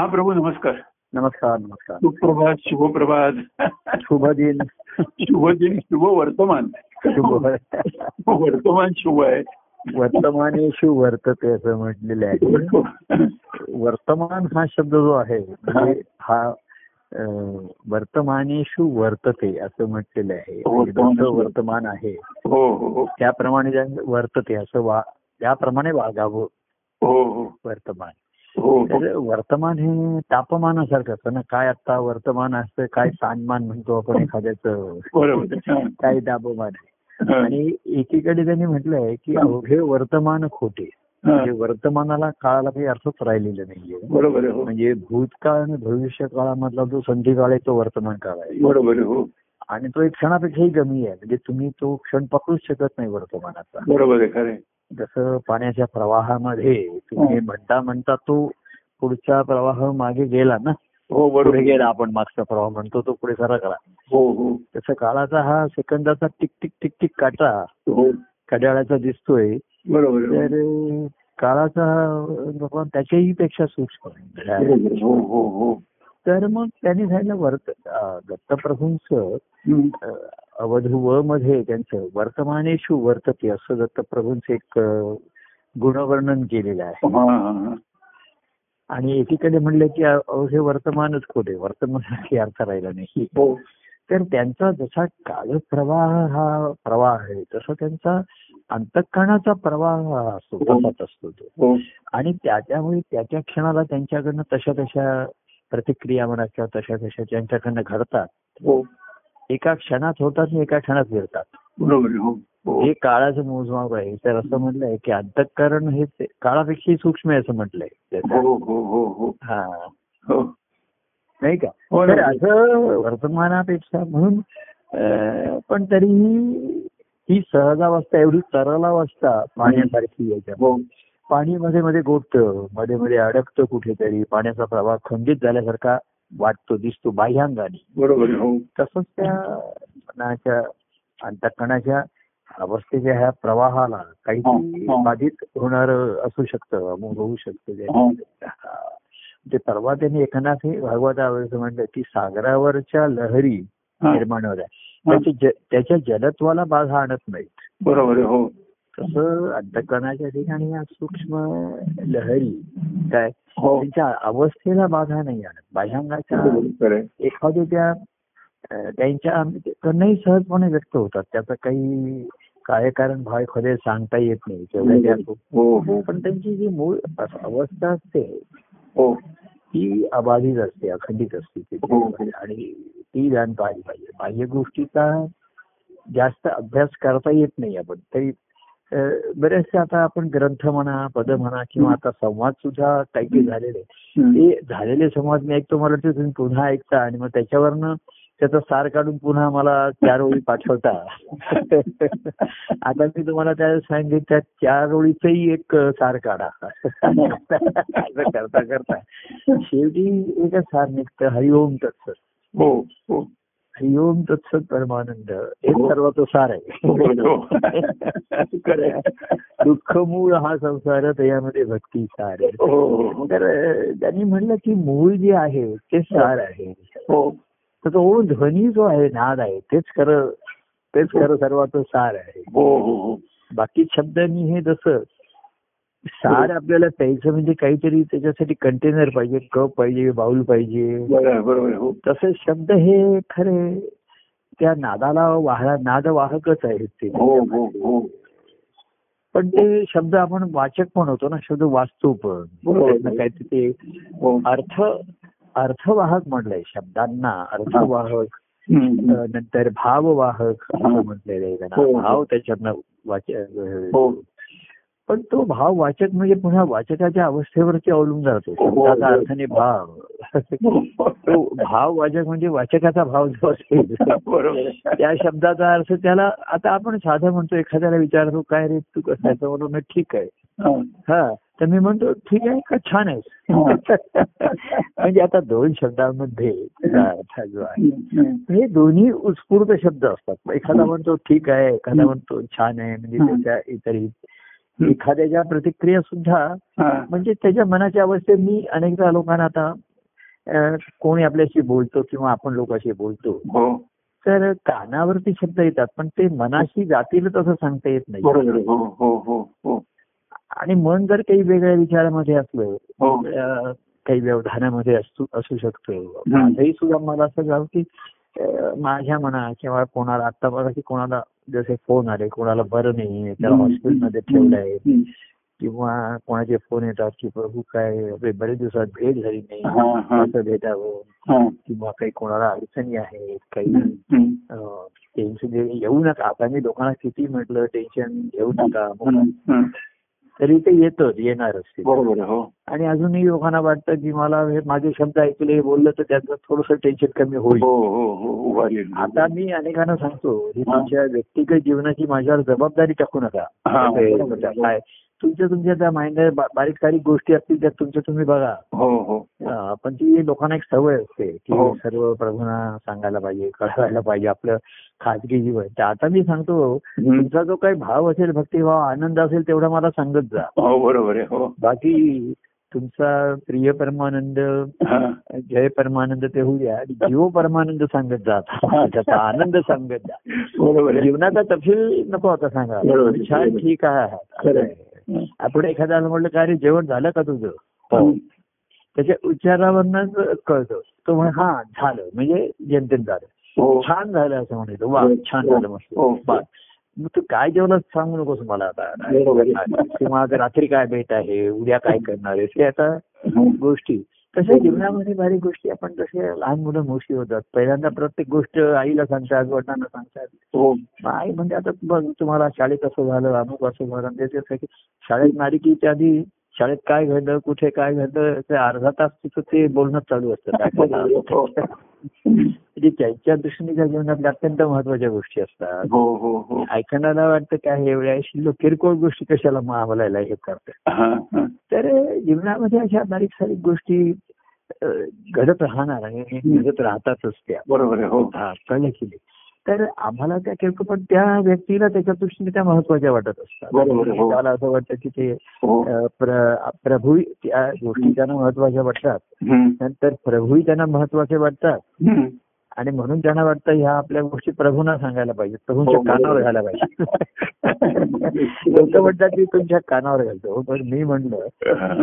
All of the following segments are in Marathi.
हा प्रभू नमस्कार. नमस्कार नमस्कार. सुप्रभात शुभप्रभात. शुभ दिन शुभ दिन शुभ. वर्तमान शुभ वर्तमान शुभ आहे वर्तमानेशु वर्तते असं म्हटलेलं आहे. वर्तमान हा शब्द जो आहे म्हणजे हा वर्तमानेशु वर्तते असं म्हटलेलं आहे. म्हणजे जसं वर्तमान आहे हो हो हो. त्याप्रमाणे वर्तते असं वा त्याप्रमाणे वागावं. हो हो. वर्तमान. हो हो वर्तमान हे तापमानासारखं असतं ना. काय आता वर्तमान असतं काय तानमान म्हणतो आपण एखाद्याचं. हा. काय तापमान आहे हा. आणि एकीकडे त्यांनी म्हटलंय की अवघे वर्तमान खोटे. हा. म्हणजे वर्तमानाला काळाला काही अर्थच राहिलेला नाहीये. बरोबर हो. म्हणजे भूतकाळ आणि भविष्य काळामधला जो संधी काळ आहे तो वर्तमान काळ आहे. बरोबर हो. आणि तो एक क्षणापेक्षाही कमी आहे. म्हणजे तुम्ही तो क्षण पकडूच शकत नाही वर्तमानाचा. बरोबर आहे खरे जसं पाण्याच्या प्रवाहामध्ये तुम्ही हं. म्हणता म्हणता तो पुढचा प्रवाह मागे गेला ना हो पुढे बरोबर गेला आपण मागचा प्रवाह म्हणतो तो पुढे सरकला हो हो. तसं काळाचा हा सेकंदाचा टिक टिक टिक टिक काटा हो. कड्याळाचा दिसतोय. बरोबर तर काळाचा त्याच्याही पेक्षा सूक्ष्म. हो हो हो तर मग त्यांनी सांगितलं वर्त दत्तप्रभूंचं अवधू व मध्ये त्यांचं वर्तमानेशु वर्तते असं दत्तप्रभूंचं एक गुणवर्णन केलेलं आहे. हा, हा, हा. आणि एकीकडे म्हणले की हे वर्तमानच खोटे वर्तमानाची अर्थ राहिला नाही. हो. तर त्यांचा जसा कालप्रवाह हा प्रवाह आहे तसा त्यांचा अंतःकरणाचा प्रवाह हा असतो तसाच असतो तो. हो. आणि त्याच्यामुळे त्या त्या क्षणाला त्यांच्याकडनं तशा तशा प्रतिक्रिया म्हणा किंवा तशा तशा त्यांच्याकडनं घडतात हो. एका क्षणात होतात आणि एका क्षणात फिरतात बरोबर हो हो. हे काळाचं मोजमाप आहे. तर असं म्हटलंय की अंतःकरण हे काळापेक्षाही सूक्ष्म आहे असं म्हटलंय. हो हो नाही का? तर. असं वर्तमानापेक्षा म्हणून पण तरीही ही सहजावस्था एवढी तरलावस्था पाण्यासारखी याच्या पाणी मध्ये मध्ये गोठतं मध्ये मध्ये अडकतं कुठेतरी पाण्याचा प्रवाह खंडित झाल्यासारखा वाटतो दिसतो बाह्यांगाने बरोबर हो तसंच त्या मनाच्या अंतकणाच्या अवस्थेच्या ह्या प्रवाहाला काही हा, हा. बाधित होणार असू शकतं अमुक होऊ शकतं. ते परवा त्यांनी एकनाथ हे भागवतावर म्हटलं की सागरावरच्या लहरी. निर्माण होत्या त्याच्या ज- त्याच्या जलत्वाला बाधा आणत नाहीत बरोबर हो तसं अंतकरणाच्या ठिकाणी या सूक्ष्म लहरी काय हो. त्यांच्या अवस्थेला बाधा नाही आणत. बाह्यांगाच्या. एखाद्या त्या त्यांच्या त्यांनाही सहजपणे व्यक्त होतात. त्याचं काही कार्यकारण भाव एखाद्या सांगता येत नाही. तेवढ्या हो हो. पण त्यांची जी मूळ अवस्था असते हो. ती अबाधित असते अखंडित असते ती. आणि ती ध्यान पाहिली पाहिजे. बाह्य गोष्टीचा जास्त अभ्यास करता येत नाही आपण. तरी बरेचसे आता आपण ग्रंथ म्हणा पद म्हणा किंवा आता संवाद सुद्धा काही काही झालेले. ते झालेले संवाद मी ऐकतो मला वाटतं तुम्ही पुन्हा ऐकता आणि मग त्याच्यावरनं त्याचा सार काढून पुन्हा मला चार ओळी पाठवता. आता मी तुम्हाला त्या सांगितलं त्या चार ओळीचंही एक सार काढा. करता करता. शेवटी एकच सार निघतं हरिओम तत्सत. हो हो. हरिओम तत्सत परमानंद. हे सर्वात सार हो. आहे खरं आहे. दुःख मूळ हा संसार त्यामध्ये भक्ती सार आहे. हो हो. तर त्यांनी म्हणलं की मूळ जे आहे ते सार आहे. हो. तर तो ध्वनी जो आहे नाद आहे तेच खरं तेच खरं सर्वात सार आहे. हो हो हो. बाकी शब्दांनी हे जसं सार आपल्याला प्यायचं म्हणजे काहीतरी त्याच्यासाठी कंटेनर पाहिजे कप पाहिजे बाउल पाहिजे. हो. तसे शब्द हे खरे त्या नादाला वाह नाद वाहकच आहेत ते. हो हो पण ते शब्द आपण वाचक पण होतो ना शब्द वाचतो पण. काहीतरी ते अर्थ अर्थवाहक म्हटलंय शब्दांना अर्थवाहक नंतर भाववाहक असं म्हटलेलं आहे. भाव त्याच्यातनं वाच पण तो भाव वाचक म्हणजे पुन्हा वाचकाच्या अवस्थेवरती अवलंबून राहतो हो, शब्दाचा हो. अर्थाने भाव तो भाव वाचक म्हणजे वाचकाचा भाव जो असेल. त्या शब्दाचा अर्थ त्याला आता आपण साधं म्हणतो एखाद्याला विचारतो काय रे तू कसं आहे?" तर म्हणतो "मी ठीक आहे हा. हा तर मी म्हणतो ठीक आहे का छान आहे हा. म्हणजे आता दोन शब्दांमध्ये त्याचा अर्थ जो आहे. हे दोन्ही उत्स्फूर्त शब्द असतात एखादा म्हणतो ठीक आहे एखादा म्हणतो छान आहे म्हणजे. त्याच्या इतरही एखाद्याच्या प्रतिक्रिया सुद्धा. म्हणजे त्याच्या मनाच्या अवस्थेत मी अनेकदा लोकांना आता कोणी आपल्याशी बोलतो किंवा आपण लोकांशी बोलतो हो. तर कानावरती शब्द येतात पण ते मनाशी जातीलच असं सांगता येत नाही. हो हो आणि मन जर काही वेगळ्या विचारामध्ये असलं काही व्यवधानामध्ये असू असू शकतं. माझंही सुद्धा मला असं झालं की माझ्या मना किंवा कोणाला आता बघा की कोणाला जसे फोन आले कोणाला बरं नाही त्याला. हॉस्पिटलमध्ये ठेवलंय. किंवा कोणाचे फोन येतात की प्रभू काय आपले बरेच दिवसात भेट झाली नाही हा, हा. कसं भेटावं हा. किंवा काही कोणाला अडचणी आहेत काही टेन्शन येऊ नका आता मी लोकांना किती म्हटलं टेन्शन घेऊ नका. तरी ते येतच येणारच ते. बरोबर. हो आणि अजूनही लोकांना वाटतं की मला हे माझे शब्द ऐकले बोललं तर त्याचं थोडस टेन्शन कमी होईल हो हो हो आता मी अनेकांना सांगतो की तुमच्या व्यक्तिगत जीवनाची माझ्यावर जबाबदारी टाकू नका हा. काय तुमच्या तुमच्या त्या माइंड बारीक सारीक गोष्टी असतील त्या तुमच्या तुम्ही बघा हो हो पण ती लोकांना एक सवय असते की हो. सर्व प्रभूंना सांगायला पाहिजे कळवायला पाहिजे आपलं खाजगी जीवन तर आता मी सांगतो. तुमचा जो काही भाव असेल भक्तिभाव आनंद असेल तेवढा मला सांगत जा हो बरोबर आहे हो बाकी तुमचा प्रिय परमानंद. जय परमानंद ते होऊ द्या आणि जीव परमानंद सांगत जा आता. त्याचा आनंद सांगत जा जीवनाचा तपशील नको आता सांगा. छान ठीक आहे. आपण एखाद्याला म्हटलं का रे जेवण झालं का तुझं? हो. त्याच्या उच्चारावरनच कळतं तो म्हणे हा झालं. म्हणजे जेमतेम झालं. हो. छान झालं असं म्हणतो वा हो. छान झालं मस्त. मग तू काय जेवलं सांगू नकोस मला आता. किंवा रात्री काय भेट आहे? उद्या काय करणार आहे ते आता. गोष्टी. तशा जीवनामध्ये बारीक गोष्टी आपण तसे लहान मुलं मोठी होतात. पहिल्यांदा प्रत्येक गोष्ट आईला सांगतात वडिलांना सांगतात हो. आई म्हणजे आता बघ तुम्हाला शाळेत असं झालं अमुक असं झालं ते असं की शाळेत नारिकीच्या आधी शाळेत काय घडलं कुठे काय घडलं ते अर्धा तास तिथं ते बोलणं चालू असतं. हो. म्हणजे त्यांच्या दृष्टीने त्या जीवनातल्या अत्यंत महत्त्वाच्या गोष्टी असतात. हो हो हो. ऐकण्याला वाटतं काय एवढ्या शिल्लक किरकोळ गोष्टी कशाला आम्हाला हे करतात. तर जीवनामध्ये अशा बारीक सारीक गोष्टी घडत राहणार आणि घडत राहतातच त्या. बरोबर आहे हो. हा, कळलं की नाही. तर आम्हाला त्या किरकोळ पण त्या व्यक्तीला त्याच्या दृष्टीने त्या महत्त्वाच्या वाटत असतात आहे, हो. असं वाटतं की ते हो प्रभू त्या गोष्टी त्यांना महत्त्वाच्या वाटतात. नंतर प्रभूही त्यांना महत्त्वाचे वाटतात. आणि म्हणून त्यांना वाटतं ह्या आपल्या गोष्टी प्रभूंना सांगायला पाहिजे प्रभूंच्या हो, कानावर बरोबर. घायला पाहिजे लोक म्हणतात की तुमच्या कानावर घालतो. हो, पण मी म्हणलं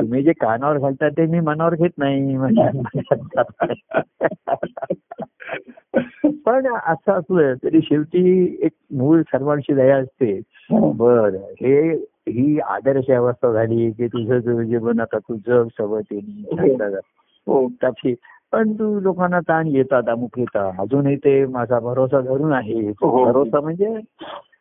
तुम्ही जे कानावर घालता ते मी मनावर घेत नाही. पण असं असलं तरी शेवटी एक मूळ सर्वांची दया असते. बर हे ही आदर्श अवस्था झाली की तुझं जीवन आता तुझं सवतीने हो. तशी. पण तू लोकांना ताण येतात अमुक येतात. अजूनही ते माझा भरोसा धरून आहे. हो. भरोसा म्हणजे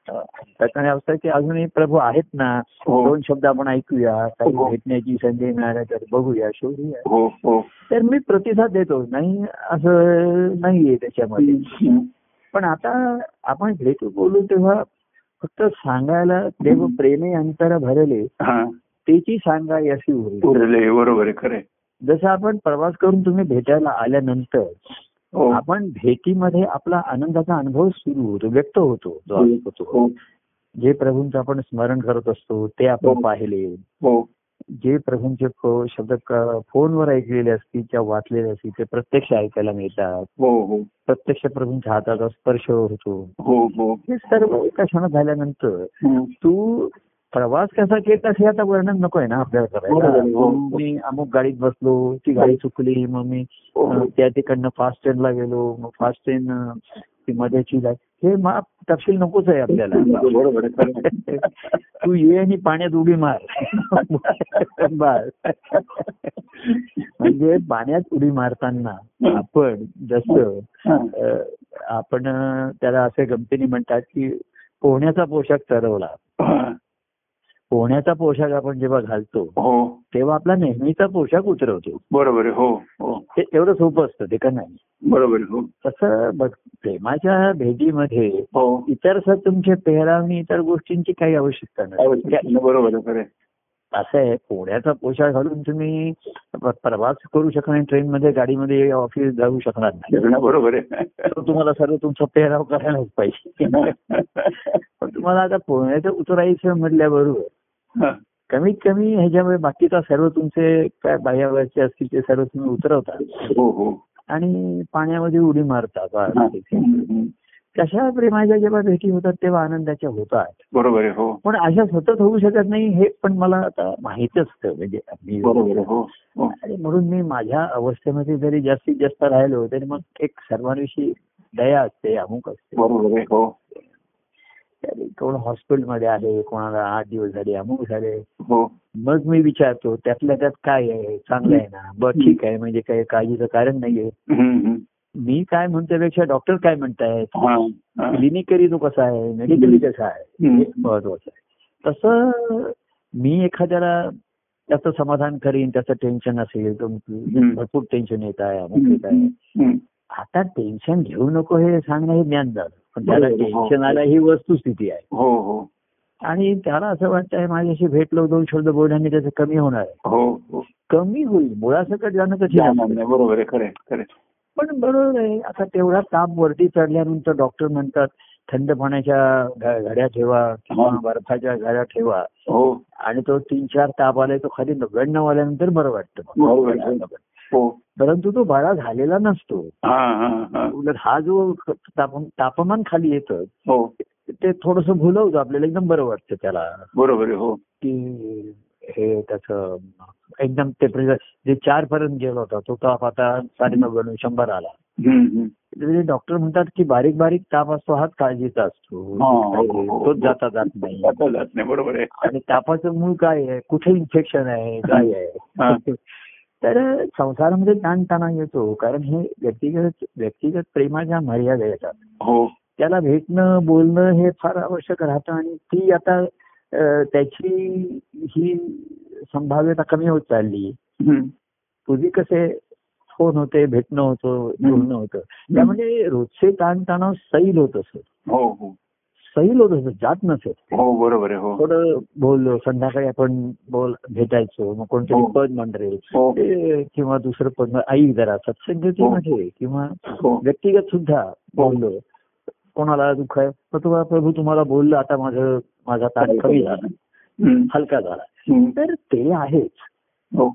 त्याच्याने अवस्था की अजूनही प्रभू आहेत ना. हो. दोन शब्द आपण ऐकूया. काही हो. भेटण्याची संधी मिळाल्या तर बघूया शोधूया. हो हो. तर मी प्रतिसाद देतो. नाही असं नाहीये त्याच्यामध्ये. पण आता आपण भेटू बोलू तेव्हा फक्त सांगायला देव प्रेमे अंतर भरले हा. त्याची सांगाय अशी उरले बरोबर आहे खरे जसं आपण प्रवास करून तुम्ही भेटायला आल्यानंतर हो. आपण भेटीमध्ये आपला आनंदाचा अनुभव सुरू होतो व्यक्त होतो जो होतो. हो. जे प्रभूंचं आपण स्मरण करत असतो ते आपण हो. पाहिले. हो. जे प्रभूंचे शब्द फोनवर ऐकलेले असतील किंवा वाचलेले असतील ते प्रत्यक्ष ऐकायला मिळतात. हो हो. प्रत्यक्ष प्रभूंच्या हाताचा स्पर्श होतो. हो हो. हे सर्व एका क्षणात झाल्यानंतर. तू प्रवास कसा केलास हे आता वर्णन नकोय ना आपल्याला बरोबर आहे, हो. करायला मी अमुक गाडीत बसलो ती गाडी चुकली मग मी हो. त्या तिकडनं फास्ट ट्रेनला गेलो मग फास्ट ट्रेन ती मध्येची जाय हे मा तपशील नकोच आहे आपल्याला आहे आहे. तू ये आणि पाण्यात उडी मार बार म्हणजे पाण्यात उडी मारताना आपण जसं हा. आपण त्याला असे गमतीने म्हणतात की पोहण्याचा पोशाख चरवला हा. पोहण्याचा पोशाख आपण जेव्हा घालतो हो. तेव्हा आपला नेहमीचा पोशाख उतरवतो. बरोबर हो हो. ते एवढं सोपं असतं ते का नाही? बरोबर हो. तसं बघ प्रेमाच्या भेटीमध्ये हो. इतर सर तुमचे पेहरावणी इतर गोष्टींची काही आवश्यकता नाही. बरोबर आहे खरं आहे. असं आहे पोहण्याचा पोशाख घालून तुम्ही प्रवास करू शकणार ट्रेनमध्ये गाडीमध्ये ऑफिस जाऊ शकणार नाही बरोबर आहे. तर तुम्हाला सर्व तुमचा पेहराव करायलाच पाहिजे. पण तुम्हाला आता पोहण्याचं उतरायचं म्हटल्याबरोबर. कमीत कमी ह्याच्यामुळे बाकीचा सर्व तुमचे काय बाह्यावरचे असतील ते सर्व तुम्ही उतरवता. हो हो. आणि पाण्यामध्ये उडी मारता. तशा प्रेमाच्या जेव्हा भेटी होतात तेव्हा आनंदाच्या होतात. बरोबर आहे हो. पण अशा सतत होऊ शकत नाही हे पण मला आता माहीत असतं. म्हणजे हो. आणि म्हणून मी माझ्या अवस्थेमध्ये जरी जास्तीत जास्त राहिलो तरी मग एक सर्वांविषयी दया असते अमुक असते. बरोबर तरी कोण हॉस्पिटलमध्ये आहे कोणाला आठ दिवस झाले अमुक झाले. हो. मग मी विचारतो त्यातल्या त्यात काय आहे? चांगलं आहे ना? बरं ठीक आहे म्हणजे काही काळजीचं कारण नाहीये. मी काय म्हणण्यापेक्षा डॉक्टर काय म्हणतायत. क्लिनिकली तो कसा आहे? मेडिकली कसा आहे. हे महत्वाचं आहे. तसं मी एखाद्याला त्याचं समाधान करीन त्याचं टेन्शन असेल. भरपूर टेन्शन येत आहे अमुक येत आहे. आता टेन्शन घेऊ नको हे सांगणं हे ज्ञान झालं पण त्याला बरोबर, हो. टेन्शन आलं ही वस्तुस्थिती आहे. हो हो. आणि त्याला असं वाटतंय माझ्याशी भेटलो दोन शब्द बोलल्याने त्याचं कमी होणार आहे. हो हो. कमी होईल. मुळासकट जाणं कशी बरोबर आहे. पण बरोबर आहे. आता तेवढा ताप वरती चढल्यानंतर डॉक्टर म्हणतात थंड पाण्याच्या घड्या ठेवा किंवा हा. बर्फाच्या घड्या ठेवा. हो. आणि तो तीन चार ताप आलाय तो खाली नव्याण्णव आल्यानंतर बरं. वाटतं. हो परंतु तो बाळा झालेला नसतो. हा हा हा. उलट हा जो ताप- तापमान खाली येतं हो. ते थोडस भुलवतं आपल्याला एकदम बरं वाटतं त्याला. बरोबर हो. की हे त्याचं एकदम टेम्परेचर जे चार पर्यंत गेला होता तो ताप आता साडे नव्याण्णव शंभर आला. हम्म. म्हणजे डॉक्टर म्हणतात की बारीक बारीक ताप असतो हाच काळजीचा असतो. हा, हो, हो. तोच जाता जात नाही. बरोबर आहे. आणि तापाचं मूळ काय आहे? कुठे इन्फेक्शन आहे? काय हा. आहे तर संसारामध्ये ताणताणा येतो कारण हे व्यक्तिगत व्यक्तिगत प्रेमाच्या मर्यादा येतात हो. त्याला भेटणं बोलणं हे फार आवश्यक राहतं आणि ती आता त्याची ही संभाव्यता कमी होत चालली. पूर्वी कसे फोन होते भेटणं होतं बोलणं होतं. त्यामध्ये रोजचे ताणतणाव सैल होत असत. हो हो. सैल होत असत जात नसत हो बरोबर आहे हो. थोडं बोललो संध्याकाळी आपण बोल भेटायचो मग कोणतरी हो. पद ते किंवा दुसरं पद ऐक जरा सत्संगतीमध्ये किंवा व्यक्तिगत सुद्धा बोललो. कोणाला दुःख आहे? मग तुम्हाला प्रभू तुम्हाला बोललं आता माझं माझा ताण कमी झाला. हलका झाला. तर ते आहेच.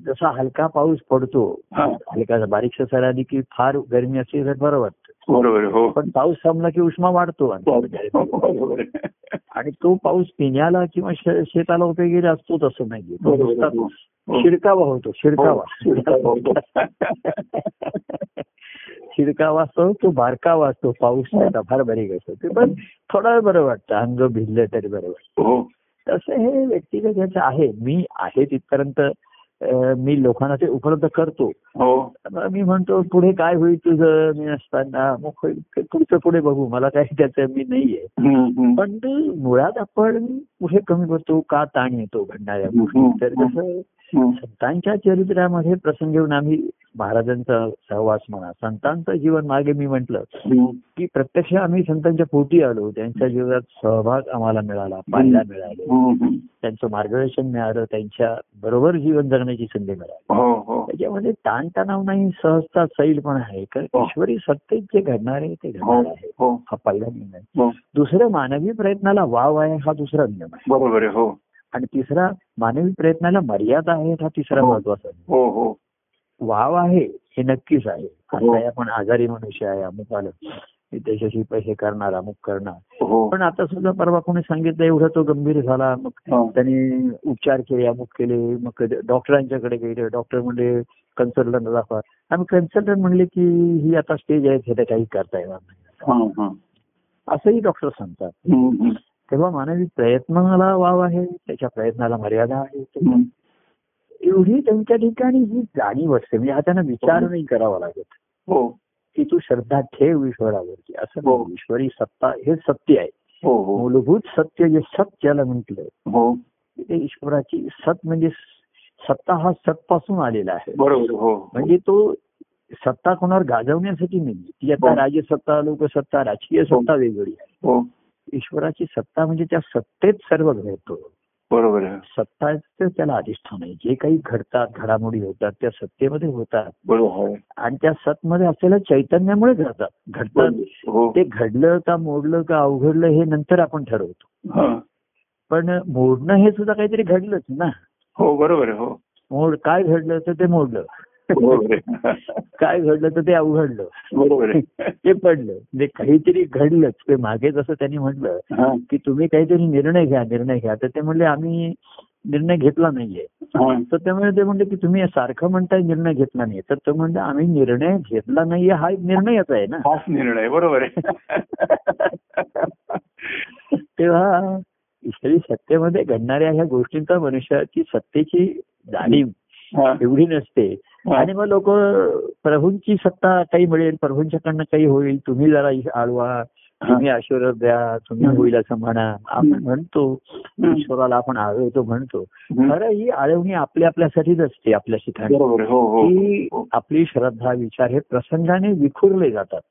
जसा हलका पाऊस पडतो. हलका बारीकशा सर आली की फार गरमी असली तर बरं वाटतं बरोबर हो पण पाऊस थांबला की उष्मा वाढतो हो, आणखी. बरोबर आहे. आणि तो पाऊस पिण्याला किंवा शेताला उपयोगी असतो तसं नाहीये तो बरोबर नुसता आहे. हो. हो. शिडकावा होतो शिडकावा हो, शिडकावा असतो तो बारकावा असतो पाऊस त्याचा फार बारीक असतो ते पण थोडा बरं वाटतं अंग भिजलं तरी बरं वाटतं हो तसं हे व्यक्तिगत याचं आहे मी आहे तिथपर्यंत मी लोकांना ते उपलब्ध करतो. हो. मी म्हणतो पुढे काय होईल तुझं? मी असताना मग होईल. पुढचं पुढे बघू. मला काही त्याचं मी नाहीये. पण मुळात आपण पुढे कमी करतो का ताण येतो घडणाऱ्या गोष्टी? तर कसं हम्म. संतांच्या चरित्रामध्ये प्रसंग येऊन आम्ही महाराजांचा सहवास म्हणा संतांचं जीवन मागे मी म्हंटल. की प्रत्यक्ष आम्ही संतांच्या पोटी आलो. त्यांच्या जीवनात सहभाग आम्हाला मिळाला पाहायला मिळाले. त्यांचं मार्गदर्शन मिळालं. त्यांच्या बरोबर जीवन जगण्याची संधी मिळाली. हो हो. त्याच्यामध्ये ताणतणाव नाही सहजता सैल पण आहे. कारण हो. ईश्वरी सत्तेत जे घडणार आहे ते घडणार आहे. हो. पहिला नियम आहे. दुसरं मानवी प्रयत्नाला वाव आहे हा दुसरा नियम आहे. बरोबर आहे हो. आणि तिसरा मानवी प्रयत्नाला मर्यादा आहेत हा तिसरा. महत्त्वाचा नियम हो हो. वाव आहे हे नक्कीच आहे. आता आहे आपण आजारी मनुष्य आहे अमुक आलं. मी त्याच्याशी पैसे करणार अमुक करणार हो पण आता सुद्धा परवा कोणी सांगितलं एवढा तो गंभीर झाला मग हो. त्यांनी उपचार केले अमुक केले मग डॉक्टरांच्याकडे गेले डॉक्टर म्हणले कन्सल्टंट दाखवा आम्ही कन्सल्टंट म्हणले की ही आता स्टेज आहे तिथे काही करता येणार नाही. असंही डॉक्टर सांगतात. तेव्हा मानवी प्रयत्नाला वाव आहे त्याच्या प्रयत्नाला मर्यादा आहे. एवढी त्यांच्या ठिकाणी ही जाणीव असते म्हणजे हा त्यांना विचार नाही करावा लागत हो की तू श्रद्धा ठेव ईश्वरावरती. असं हो. ईश्वरी सत्ता हे सत्य आहे. हो हो. मूलभूत सत्य जे सत्याला म्हटलं हो. ते ईश्वराची सत म्हणजे सत्ता हा सतपासून आलेला आहे. बरोबर हो म्हणजे तो सत्ता कोणावर गाजवण्यासाठी नाही. ती आता. राजसत्ता लोकसत्ता राजकीय सत्ता वेगळी आहे. हो. ईश्वराची सत्ता म्हणजे त्या सत्तेत सर्व घडतो बरोबर आहे. सत्ताचं त्याला अधिष्ठान आहे. जे काही घडतात घडामोडी होतात त्या सत्तेमध्ये होतात. बरोबर आहे आणि त्या सतमध्ये असलेल्या चैतन्यामुळे घडतात. घडतात. हो. ते घडलं का मोडलं का अवघडलं हे नंतर आपण ठरवतो. हा. पण मोडणं हे सुद्धा काहीतरी घडलंच ना. हो बरोबर हो. मोड काय घडलं तर ते मोडलं. बरोबर काय घडलं तर ते अवघडलं. बरोबर ते पडलं. म्हणजे काहीतरी घडलंच. ते मागे जसं त्यांनी म्हटलं की तुम्ही काहीतरी निर्णय घ्या निर्णय घ्या. तर ते म्हणले आम्ही निर्णय घेतला नाहीये. तर त्यामुळे ते म्हणले की तुम्ही सारखं म्हणताय निर्णय घेतला नाही तर तो म्हणले आम्ही निर्णय घेतला नाहीये हा एक निर्णयच आहे ना. हाच निर्णय बरोबर आहे. तेव्हा ईश्वरी सत्तेमध्ये घडणाऱ्या ह्या गोष्टींचा मनुष्याची सत्तेची जाणीव एवढी नसते. आणि मग लोक प्रभूंची सत्ता काही मिळेल प्रभूंच्याकडनं काही होईल तुम्ही जरा आळवा तुम्ही आशीर्वाद द्या तुम्ही. होईल असं म्हणा आपण. म्हणतो. ईश्वराला आपण आळवतो म्हणतो. खरं ही आळवणी आपल्या आपल्यासाठीच असते आपल्या ठिकाणी हो हो की हो आपली श्रद्धा विचार हे प्रसंगाने विखुरले जातात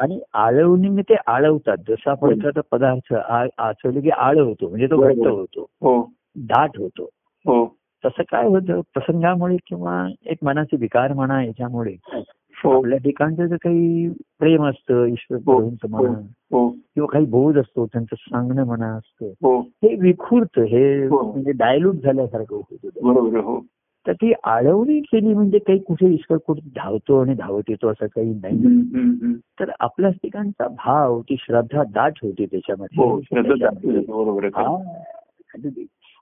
आणि आळवणीने ते आळवतात जसं आपण. एखादा पदार्थ आचवलं की आळवतो म्हणजे तो घट्ट. होतो दाट होतो तसं काय होतं? प्रसंगामुळे किंवा एक मनाचे विकार म्हणा याच्यामुळे हो. आपल्या ठिकाणचं जे काही प्रेम असतं ईश्वर हो. म्हणा हो. किंवा काही बोध असतो त्यांचं सांगणं म्हणा असतं हो. विखुरतं हे. म्हणजे डायल्यूट झाल्यासारखं होतं तर ती आळवणी केली म्हणजे काही कुठे ईश्वर कुठे धावतो आणि धावत येतो असं काही नाही. तर आपल्या ठिकाणचा भाव ती श्रद्धा दाट होती त्याच्यामध्ये.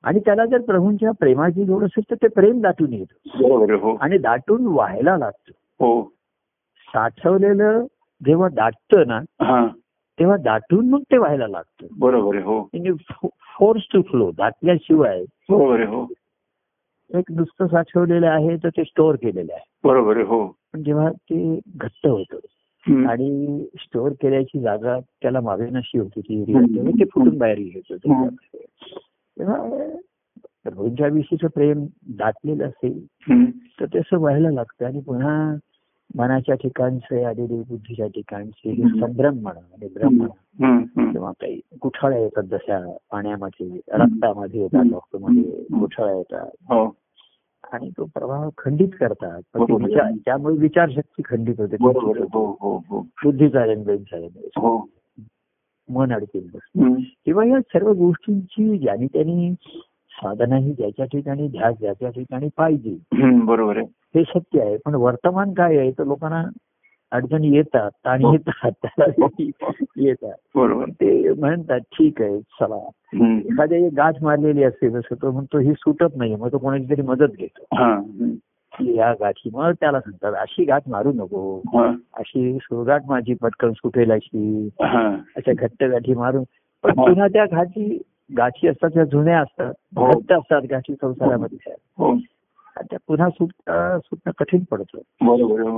आणि त्याला जर प्रभूंच्या प्रेमाची जोड असेल तर ते प्रेम दाटून येतं. हो. आणि दाटून व्हायला लागतं. हो. साठवलेलं जेव्हा दाटतं ना तेव्हा दाटून मग ते व्हायला लागतं. बरोबर हो. फोर्स टू फ्लो दाटल्याशिवाय बरोबर हो. एक नुसतं साठवलेलं आहे तर ते स्टोअर केलेलं आहे. बरोबर आहे हो. पण जेव्हा ते घट्ट होतं. आणि स्टोअर केल्याची जागा त्याला मावेनाशी होती ती ते फुटून बाहेर येत होतं. तेव्हा प्रभूंच्या विषयीचं प्रेम दाटलेलं असेल. तर ते असं व्हायला लागतं. आणि पुन्हा मनाच्या ठिकाणचे आलेले बुद्धीच्या ठिकाणचे. संभ्रम म्हणा आणि भ्रम म्हणा. किंवा काही गुठाळ्या येतात जशा पाण्यामध्ये रक्तामध्ये येतात रक्तामध्ये गुठाळ्या येतात. हो. आणि तो प्रवाह खंडित करतात. त्यामुळे विचारशक्ती खंडित होते. हो हो बुद्धी चालेल मन अडकेल बस. किंवा या सर्व गोष्टींची ज्याने त्यांनी साधना ही ज्याच्या ठिकाणी ध्यास ज्याच्या ठिकाणी पाहिजे. बरोबर आहे. हे सत्य आहे. पण वर्तमान काय आहे तर लोकांना अडचणी येतात आणि हो. येतात त्याला येतात. बरोबर. ते म्हणतात ठीक आहे चला. एखाद्या गाठ मारलेली असते जसं तो म्हणतो ही सुटत नाही मग तो कोणाची तरी मदत घेतो. या गाठी. मग त्याला सांगतात अशी गाठ मारू नको. अशी सुरगाठ माझी पटकन सुटेल अशी. अशा घट्ट गाठी मारून. पण हा. पुन्हा त्या गाठी गाठी असतात त्या जुन्या असतात. हो. घट्ट असतात गाठी संसारामध्ये. हो. त्या पुन्हा सुटणं कठीण पडतं.